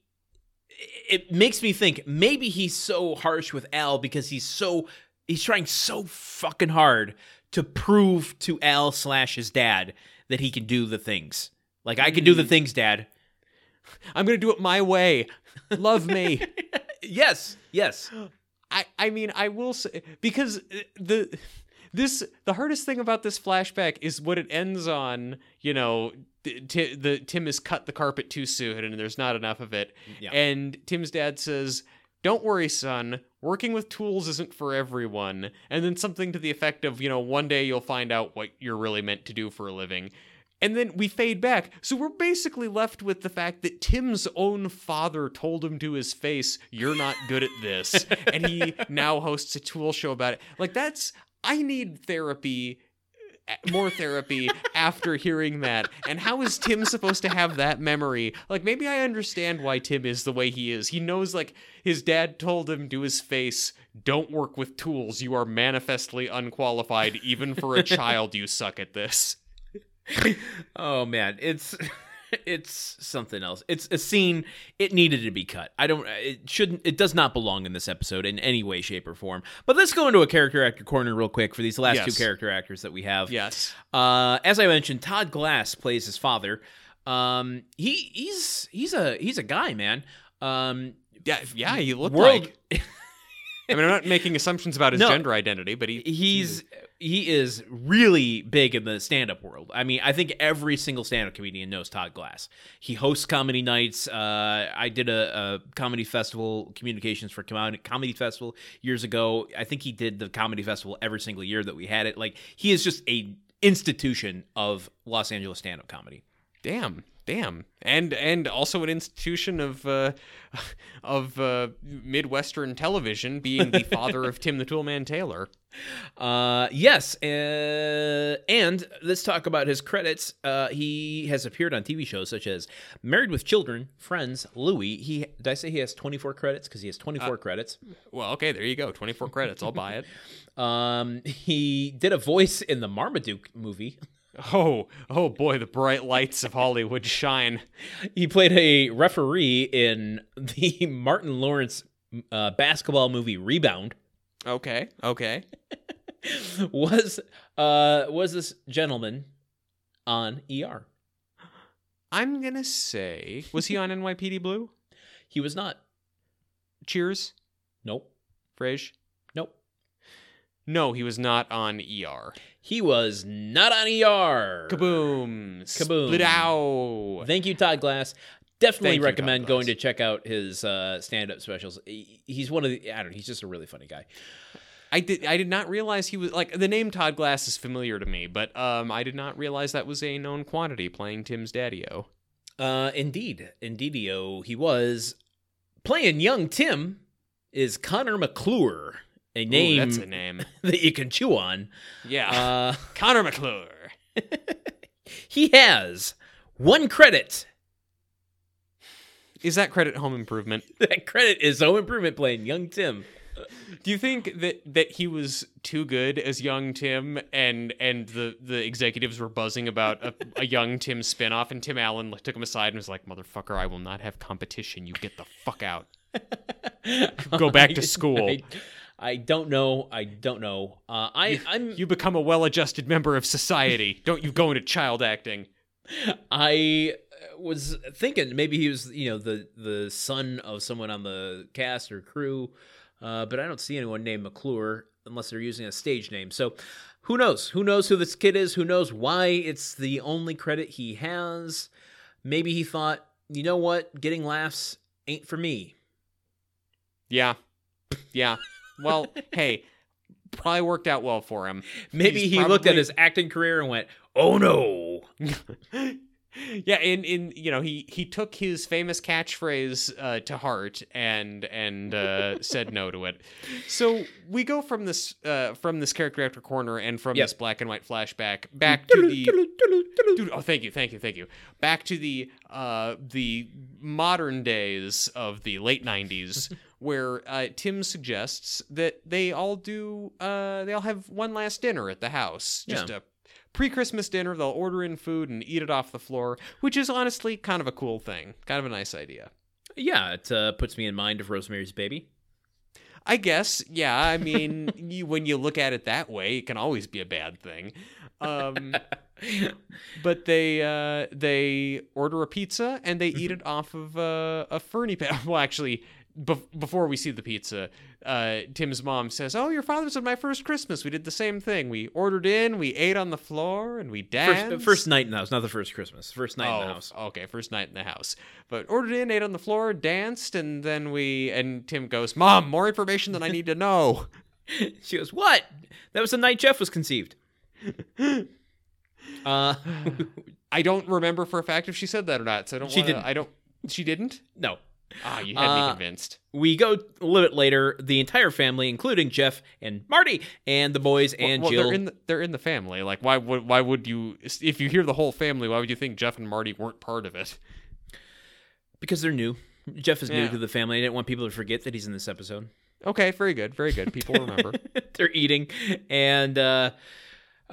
It makes me think maybe he's so harsh with Al because he's so he's trying so fucking hard to prove to Al slash his dad that he can do the things. Like I can do the mm. things, Dad. I'm gonna do it my way. Love me. [laughs] Yes, yes. [gasps] I I mean I will say because the this the hardest thing about this flashback is what it ends on. You know, t- the Tim has cut the carpet too soon and there's not enough of it. Mm, yeah. And Tim's dad says, "Don't worry, son. Working with tools isn't for everyone." And then something to the effect of, you know, one day you'll find out what you're really meant to do for a living. And then we fade back. So we're basically left with the fact that Tim's own father told him to his face, You're not good at this. [laughs] and he now hosts a tool show about it. Like, that's, I need therapy, uh, more therapy after hearing that. And how is Tim supposed to have that memory? Like, maybe I understand why Tim is the way he is. He knows, like, his dad told him to his face, Don't work with tools. You are manifestly unqualified. Even for a child, you suck at this. [laughs] oh man, it's [laughs] it's something else. It's a scene. It needed to be cut. I don't. It shouldn't. It does not belong in this episode in any way, shape, or form. But let's go into a character actor corner real quick for these last Yes. two character actors that we have. Yes. Uh, as I mentioned, Todd Glass plays his father. Um, he he's he's a he's a guy, man. Um, Yeah, yeah, he looked world. like. [laughs] I mean, I'm not making assumptions about his No. gender identity, but he he's he is really big in the stand-up world. I mean, I think every single stand-up comedian knows Todd Glass. He hosts comedy nights. Uh, I did a, a comedy festival communications for comedy, comedy festival years ago. I think he did the comedy festival every single year that we had it. Like he is just a institution of Los Angeles stand-up comedy. damn, damn, and and also an institution of uh, [laughs] of uh, midwestern television, being the [laughs] father of Tim the Toolman Taylor. Uh, yes, uh, and let's talk about his credits. Uh, he has appeared on TV shows such as Married with Children, Friends, Louie. He did I say he has twenty four credits because he has twenty four credits. Well, okay, there you go, 24 credits. I'll buy it. [laughs] Um, he did a voice in the Marmaduke movie. Oh, oh boy, the bright lights of Hollywood shine. He played a referee in the [laughs] Martin Lawrence uh, basketball movie Rebound. Okay, okay. [laughs] Was uh was this gentleman on ER? I'm gonna say, was he on NYPD Blue? [laughs] He was not. Cheers, Nope. Frage. No, he was not on ER. He was not on ER. Kaboom! Kaboom. Split out. Thank you, Todd Glass. Definitely Thank recommend Todd going to check out his uh, stand-up specials. He's one of the I don't know. He's just a really funny guy. I did. I did not realize he was like the name Todd Glass is familiar to me, but um, I did not realize that was a known quantity playing Tim's daddy-o. Uh, indeed, indeedio, he was playing young Tim. Is Conner McClure a Ooh, name that's a name. [laughs] that you can chew on? Yeah, Uh, [laughs] Conner McClure. [laughs] he has one credit. Is that credit Home Improvement? That credit is Home Improvement playing young Tim. Do you think that that he was too good as young Tim, and and the the executives were buzzing about a, a young Tim spinoff, and Tim Allen took him aside and was like, "Motherfucker, I will not have competition. You get the fuck out. Go back to school. I, I don't know. I don't know. Uh, I I'm You become a well-adjusted member of society. Don't you go into child acting." I was thinking maybe he was you know the the son of someone on the cast or crew, uh, but I don't see anyone named McClure unless they're using a stage name. So who knows? Who knows who this kid is? Who knows why it's the only credit he has? Maybe he thought, you know what, getting laughs ain't for me. Yeah. Yeah. Well, hey, probably worked out well for him. Maybe He's he looked at his acting career and went, "Oh no." [laughs] yeah, in in you know he he took his famous catchphrase uh, to heart and and uh, said no to it. So we go from this uh, from this character actor corner and from Yep. this black and white flashback back to the [laughs] Dude, oh, thank you, thank you, thank you. Back to the uh, the modern days of the late '90s, where uh, Tim suggests that they all do, uh, they all have one last dinner at the house, just Yeah. a pre-Christmas dinner. They'll order in food and eat it off the floor, which is honestly kind of a cool thing, kind of a nice idea. Yeah, it uh, puts me in mind of Rosemary's Baby. I guess, yeah. I mean, [laughs] you, when you look at it that way, it can always be a bad thing. Um, [laughs] but they uh, they order a pizza and they eat it off of uh, a Fernie pad. [laughs] Well, actually, bef- before we see the pizza, uh, Tim's mom says, "Oh, your father's at my first Christmas. We did the same thing. We ordered in, we ate on the floor, and we danced." First, first night in the house, not the first Christmas. First night in Oh, the house. okay, first night in the house. But ordered in, ate on the floor, danced, and then we and Tim goes, "Mom, more information than I need to know." [laughs] She goes, "What? That was the night Jeff was conceived." [laughs] uh, I don't remember for a fact if she said that or not. So I don't. She wanna, didn't. I don't. She didn't. no. Ah, you had me Uh, convinced. We go a little bit later. The entire family, including Jeff and Marty and the boys and well, Jill. they're in the, they're in the family. Like, why would why would you? If you hear the whole family, why would you think Jeff and Marty weren't part of it? because they're new. Jeff is new to the family. I didn't want people to forget that he's in this episode. Okay, very good, very good. People remember. [laughs] they're eating and uh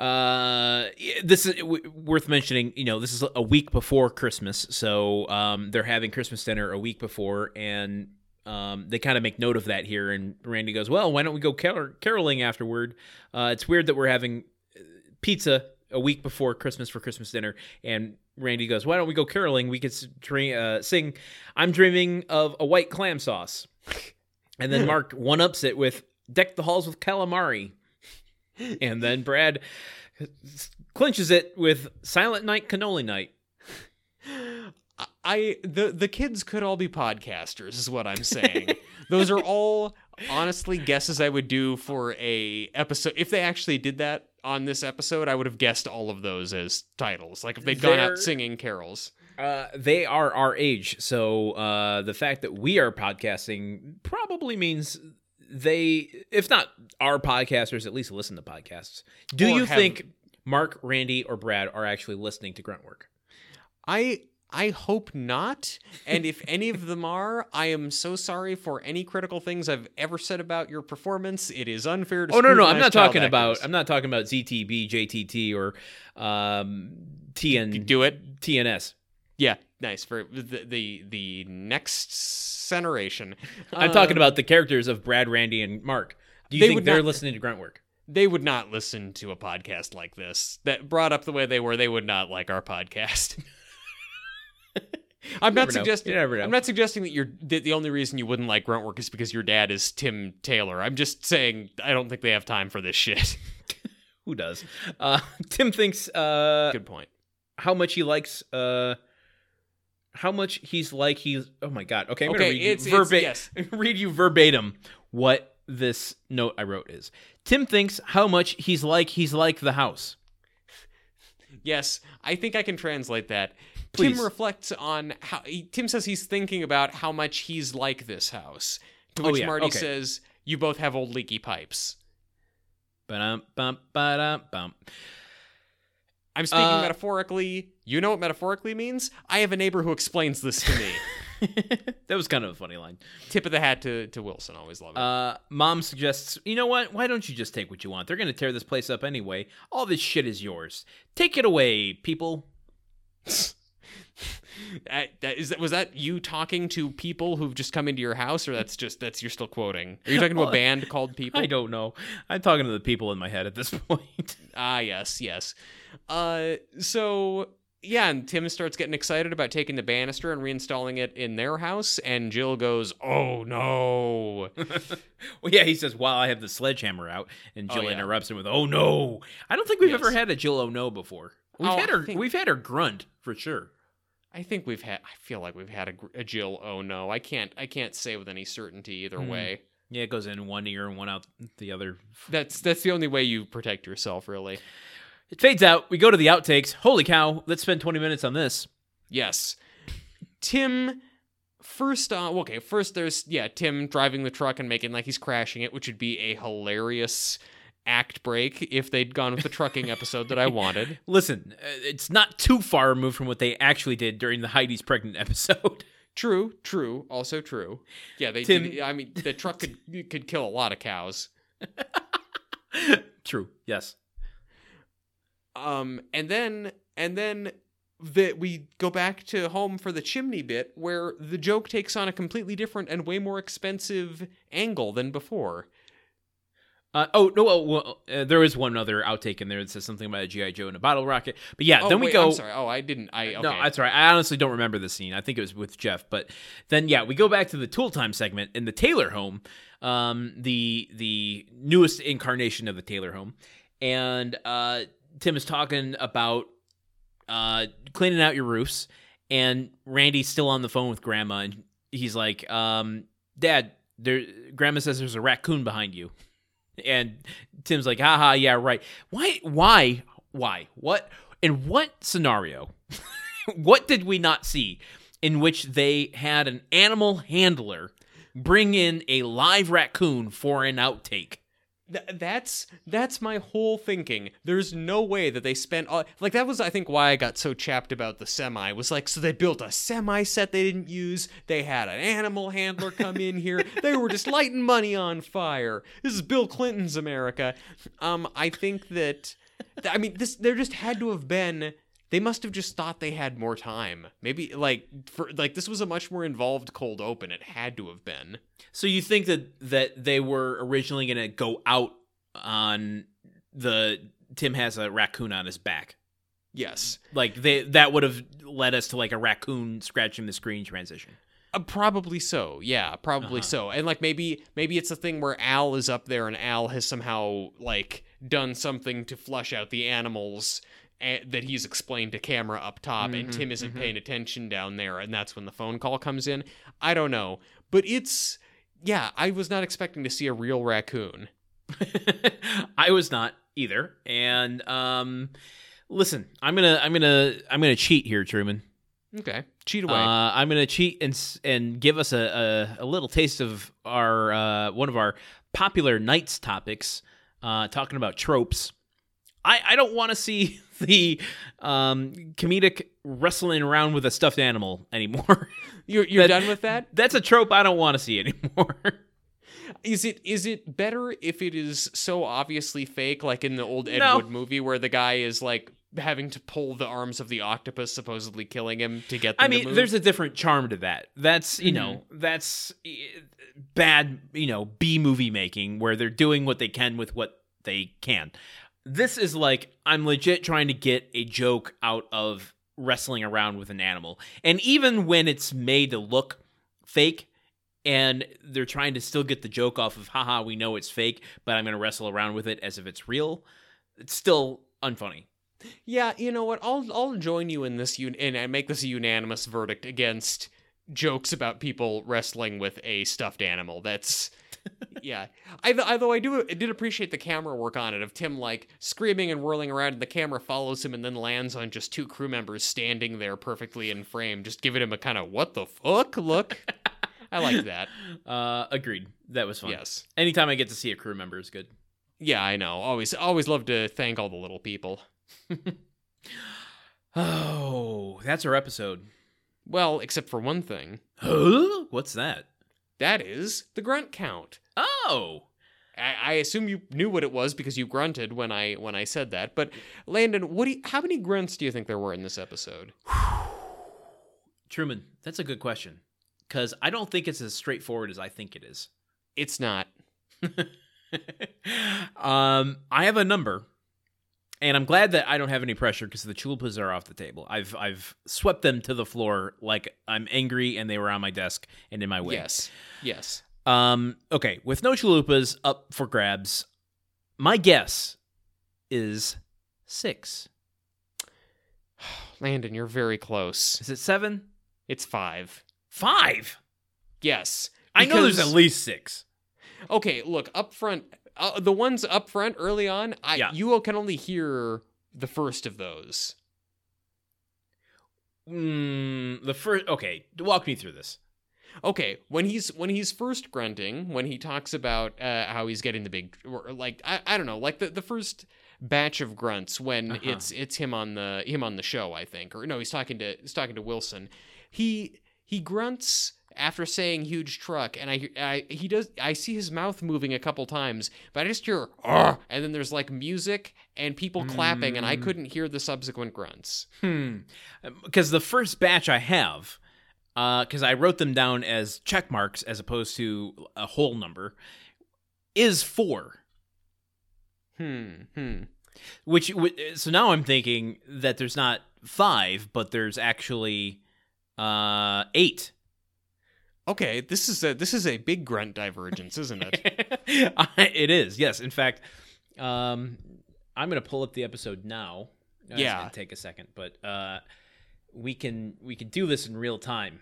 uh this is w- worth mentioning you know this is a week before christmas so um they're having christmas dinner a week before and um they kind of make note of that here and randy goes well why don't we go carol- caroling afterward? Uh it's weird that we're having uh, pizza a week before christmas for christmas dinner and randy goes why don't we go caroling? We could dream, uh, sing i'm dreaming of a white clam sauce and then [laughs] Mark one ups it with deck the halls with calamari. And then Brad clinches it with Silent Night Cannoli Night. I the the kids could all be podcasters, is what I'm saying. Those are all honestly guesses I would do for a episode. If they actually did that on this episode, I would have guessed all of those as titles. Like if they'd gone They're- out singing carols. Uh, they are our age, so uh, the fact that we are podcasting probably means they, if not our podcasters, at least listen to podcasts. Do Or you have- think Mark, Randy, or Brad are actually listening to Gruntwork? I I hope not. And if any of them are, I am so sorry for any critical things I've ever said about your performance. It is unfair to Oh no, no, I'm not talking about. I'm not talking about ZTB, JTT, or um, TN, do it. TNS. Yeah, nice for the the, the next generation. I'm talking Um, about the characters of Brad, Randy, and Mark. Do you They think they're not- listening to Gruntwork? they would not listen to a podcast like this that brought up the way they were. They would not like our podcast. [laughs] I'm not suggesting. I'm not suggesting that you're that the only reason you wouldn't like Gruntwork is because your dad is Tim Taylor. I'm just saying I don't think they have time for this shit. [laughs] Who does? Uh, [laughs] Tim thinks uh, Good point. how much he likes. Uh, how much he's like he's. Oh my god. Okay, I'm gonna Okay, read you it's- it's- verba- yes. [laughs] read you verbatim what this note I wrote is. Tim thinks how much he's like he's like the house. Yes, I think I can translate that. Please. Tim reflects on how he, Tim says he's thinking about how much he's like this house. To Oh, which yeah, Marty okay. says, "You both have old leaky pipes." Ba-dum, bum, ba-dum, bum. I'm speaking Uh, metaphorically. You know what metaphorically means? I have a neighbor who explains this to me. [laughs] that was kind of a funny line. Tip of the hat to, to Wilson. Always love it. Uh, Mom suggests, you know what? Why don't you just take what you want? They're going to tear this place up anyway. All this shit is yours. Take it away, people. [laughs] That, is that was that you talking to people who've just come into your house, or that's just that's you're still quoting? Are you talking to a [laughs] band called People? I don't know. I'm talking to the people in my head at this point. Ah, yes, yes. Uh, so Yeah, and Tim starts getting excited about taking the banister and reinstalling it in their house, and Jill goes, "Oh no!" [laughs] well, yeah, he says, "While I have the sledgehammer out," and Oh, Jill yeah. interrupts him with, "Oh no!" I don't think we've Yes. ever had a Jill "Oh no" before. We've Oh, had her. think- We've had her grunt for sure. I think we've had. I feel like we've had a, a Jill. Oh no! I can't. I can't say with any certainty either Hmm. way. Yeah, it goes in one ear and one out the other. That's that's the only way you protect yourself, really. It fades out. We go to the outtakes. Holy cow! Let's spend twenty minutes on this. Yes. Tim first uh okay, first there's yeah, Tim driving the truck and making like he's crashing it, which would be a hilarious act break if they'd gone with the trucking episode that I [laughs] wanted. Listen, uh, it's not too far removed from what they actually did during the Heidi's pregnant episode. [laughs] True, true, also true. Yeah, they Tim- did I mean the truck could could kill a lot of cows. [laughs] True. Yes. Um and then and then that we go back to home for the chimney bit where the joke takes on a completely different and way more expensive angle than before. Uh, oh no! Well, well uh, there is one other outtake in there that says something about a GI Joe and a bottle rocket. But yeah, Oh, then we wait, go. I'm sorry. Oh, I didn't. I okay. No, that's all right. I honestly don't remember the scene. I think it was with Jeff. But then, yeah, we go back to the Tool Time segment in the Taylor home, um, the the newest incarnation of the Taylor home, and uh, Tim is talking about uh, cleaning out your roofs, and Randy's still on the phone with Grandma, and he's like, um, "Dad, there." Grandma says there's a raccoon behind you, [laughs] and Tim's like, "Haha, yeah, right. Why? Why? Why? What? In what scenario? [laughs] what did we not see in which they had an animal handler bring in a live raccoon for an outtake? Th- that's that's my whole thinking. There's no way that they spent all, like that was I think why I got so chapped about the semi was like so they built a semi set they didn't use. They had an animal handler come in here. [laughs] They were just lighting money on fire. This is Bill Clinton's America. Um, I think that I mean this there just had to have been. They must have just thought they had more time. Maybe like for like this was a much more involved cold open. It had to have been. So you think that that they were originally going to go out on the Tim has a raccoon on his back? Yes. Like they that would have led us to like a raccoon scratching the screen transition. Uh, probably so. Yeah, probably Uh-huh. so. And like maybe maybe it's a thing where Al is up there and Al has somehow like done something to flush out the animals that he's explained to camera up top and Mhm, Tim isn't mhm. paying attention down there and that's when the phone call comes in. I don't know. But it's yeah, I was not expecting to see a real raccoon. [laughs] I was not either. And um listen, I'm going to I'm going to I'm going to cheat here, Truman. Okay. Cheat away. Uh, I'm going to cheat and and give us a, a, a little taste of our uh, one of our popular nights topics, uh, talking about tropes. I, I don't want to see [laughs] the um, comedic wrestling around with a stuffed animal anymore. [laughs] you're you're that- done with that? That's a trope I don't want to see anymore. [laughs] Is it is it better if it is so obviously fake, like in the old Ed No. Wood movie, where the guy is like having to pull the arms of the octopus, supposedly killing him to get I mean, there's a different charm to that. That's you know, that's eh, bad, you know, B movie making where they're doing what they can with what they can. This is like I'm legit trying to get a joke out of wrestling around with an animal, and even when it's made to look fake. And they're trying to still get the joke off of, haha, we know it's fake, but I'm going to wrestle around with it as if it's real. It's still unfunny. yeah, you know what? I'll I'll join you in this un- and I make this a unanimous verdict against jokes about people wrestling with a stuffed animal. That's yeah. I, although I do I did appreciate the camera work on it of Tim like screaming and whirling around, and the camera follows him and then lands on just two crew members standing there perfectly in frame, just giving him a kind of what the fuck look. I like that. [laughs] Uh, agreed. That was fun. Yes. Anytime I get to see a crew member is good. Yeah, I know. Always always love to thank all the little people. [laughs] Oh, that's our episode. Well, except for one thing. Huh? What's that? That is the grunt count. Oh, I, I assume you knew what it was because you grunted when I when I said that. But Landon, what do you, how many grunts do you think there were in this episode? [sighs] Truman, that's a good question. Because I don't think it's as straightforward as I think it is. It's not. [laughs] um, I have a number, and I'm glad that I don't have any pressure because the chalupas are off the table. I've I've swept them to the floor like I'm angry and they were on my desk and in my way. Yes. Yes. Um. Okay. With no chalupas up for grabs, my guess is six. [sighs] Landon, you're very close. Is it seven? It's five. Five. Yes. I know there's at least six. Okay, look, up front, uh, the ones up front early on, I Yeah. you can only hear the first of those. Mm, the first. Okay. Walk me through this. Okay, when he's when he's first grunting, when he talks about uh, how he's getting the big, or like I, I don't know, like the, the first batch of grunts when Uh-huh. it's it's him on the him on the show, I think, or no, he's talking to he's talking to Wilson. He he grunts after saying huge truck, and I I he does I see his mouth moving a couple times, but I just hear "Arr!" and then there's like music and people clapping, and I Mm. couldn't hear the subsequent grunts. Hmm. Because the first batch I have, because I wrote them down as check marks as opposed to a whole number, is four. Hmm hmm. Which so now I'm thinking that there's not five, but there's actually uh eight. Okay, this is a this is a big grunt divergence, isn't it? [laughs] it is yes. In fact, um, I'm gonna pull up the episode now. Uh, It's Yeah. gonna take a second, but uh, we can we can do this in real time.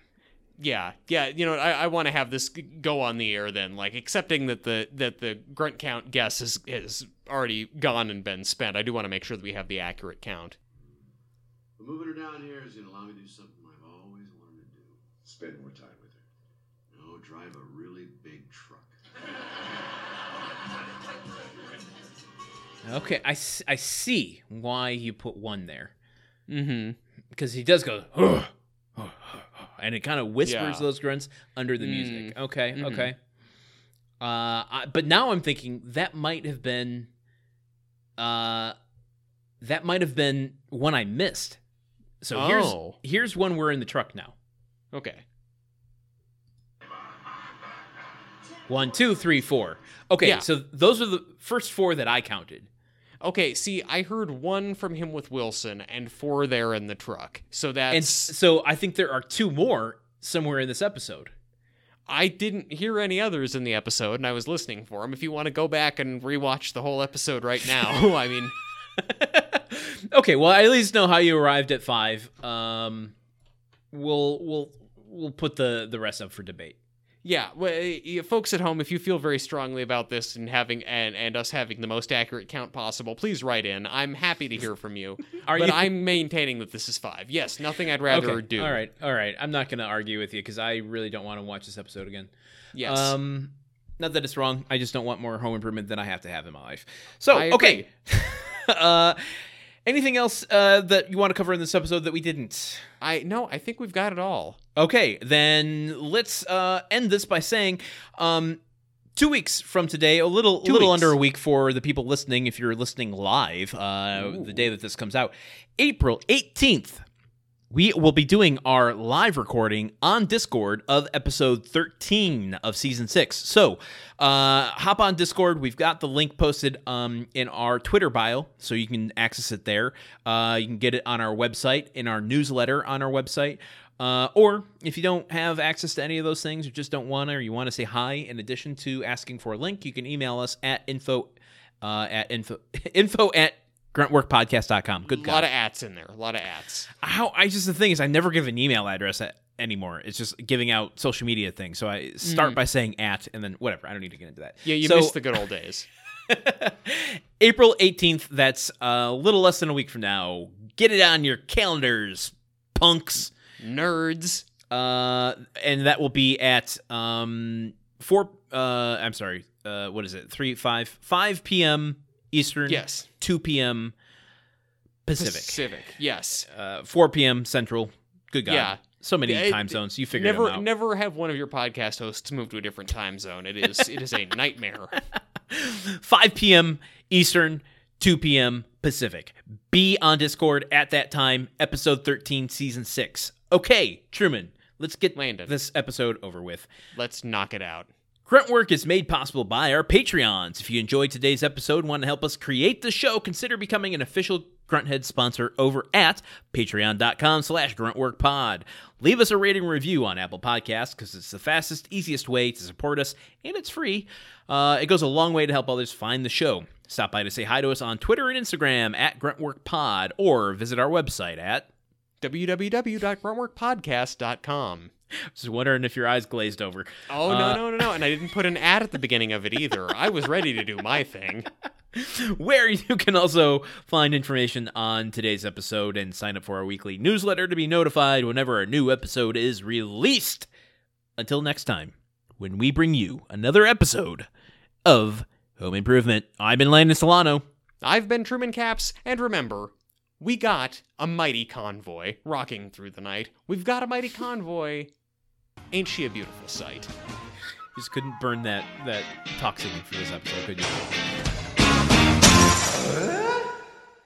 Yeah, yeah. You know, I, I want to have this go on the air then, like accepting that the that the grunt count guess is is already gone and been spent. I do want to make sure that we have the accurate count. But moving her down here is going to allow me to do something I've always wanted to do. Spend more time with her. No, drive a really big truck. Okay, I, s- I see why you put one there Mm-hmm. because he does go, and it kind of whispers Yeah. those grunts under the music. Okay, Mhm. okay. Uh, I, but now I'm thinking that might have been, uh, that might have been one I missed. So here's Oh. here's one we're in the truck now. Okay. One, two, three, four. Okay, Yeah. so those are the first four that I counted. Okay. See, I heard one from him with Wilson and four there in the truck. So that's And so I think there are two more somewhere in this episode. I didn't hear any others in the episode, and I was listening for them. If you want to go back and rewatch the whole episode right now, [laughs] I mean, [laughs] okay, well, I at least know how you arrived at five. Um, we'll we'll we'll put the the rest up for debate. Yeah, well, folks at home, if you feel very strongly about this and having and, and us having the most accurate count possible, please write in. I'm happy to hear from you. [laughs] Are but you- I'm maintaining that this is five. Yes, nothing I'd rather okay, do. all right, all right. I'm not going to argue with you because I really don't want to watch this episode again. Yes. Um, not that it's wrong. I just don't want more home improvement than I have to have in my life. So okay. [laughs] uh, anything else uh, that you want to cover in this episode that we didn't? I no, I think we've got it all. Okay, then let's uh, end this by saying, um, two weeks from today, a little, Two little weeks. under a week for the people listening. If you're listening live, uh, the day that this comes out, April eighteenth, we will be doing our live recording on Discord of episode 13 of season six. So, uh, hop on Discord. We've got the link posted um, in our Twitter bio, so you can access it there. Uh, you can get it on our website, in our newsletter on our website. Uh, or if you don't have access to any of those things, or just don't want to, or you want to say hi in addition to asking for a link, you can email us at info uh, at info [laughs] info at gruntworkpodcast.com. Good God. a lot of ats in there. A lot of ats. How I just the thing is I never give an email address a- anymore. It's just giving out social media things. So I start by saying at and then whatever. I don't need to get into that. Yeah, you so, missed the good old days. [laughs] April 18th, that's a little less than a week from now. Get it on your calendars, punks. Nerds. Uh and that will be at um 4 uh I'm sorry. Uh what is it? 3 5 5 p.m. Eastern, Yes. 2 p.m. Pacific. Pacific. Yes. Uh 4 p.m. Central. Good God. Yeah. So many Yeah, it- time zones. You figure Never, out. never have one of your podcast hosts move to a different time zone. It is, it is a [laughs] nightmare. 5 p.m. Eastern, 2 p.m. Pacific. Be on Discord at that time, episode 13, season 6. Okay, Truman, let's get Landon. this episode over with. Let's knock it out. Gruntwork is made possible by our Patreons. If you enjoyed today's episode and want to help us create the show, consider becoming an official Grunthead sponsor over at patreon.com slash gruntworkpod. Leave us a rating review on Apple Podcasts because it's the fastest, easiest way to support us, and it's free. Uh, it goes a long way to help others find the show. Stop by to say hi to us on Twitter and Instagram at gruntworkpod or visit our website at www.gruntworkpodcast.com. Just wondering if your eyes glazed over. Oh, Uh, no, no, no, no. And I didn't put an [laughs] ad at the beginning of it either. I was ready to do my thing. [laughs] where you can also find information on today's episode and sign up for our weekly newsletter to be notified whenever a new episode is released. Until next time, when we bring you another episode of Home Improvement, I've been Landon Solano. I've been Truman Capps, and remember, we got a mighty convoy rocking through the night. We've got a mighty convoy. Ain't she a beautiful sight? Just couldn't burn that that toxin for this episode, could you?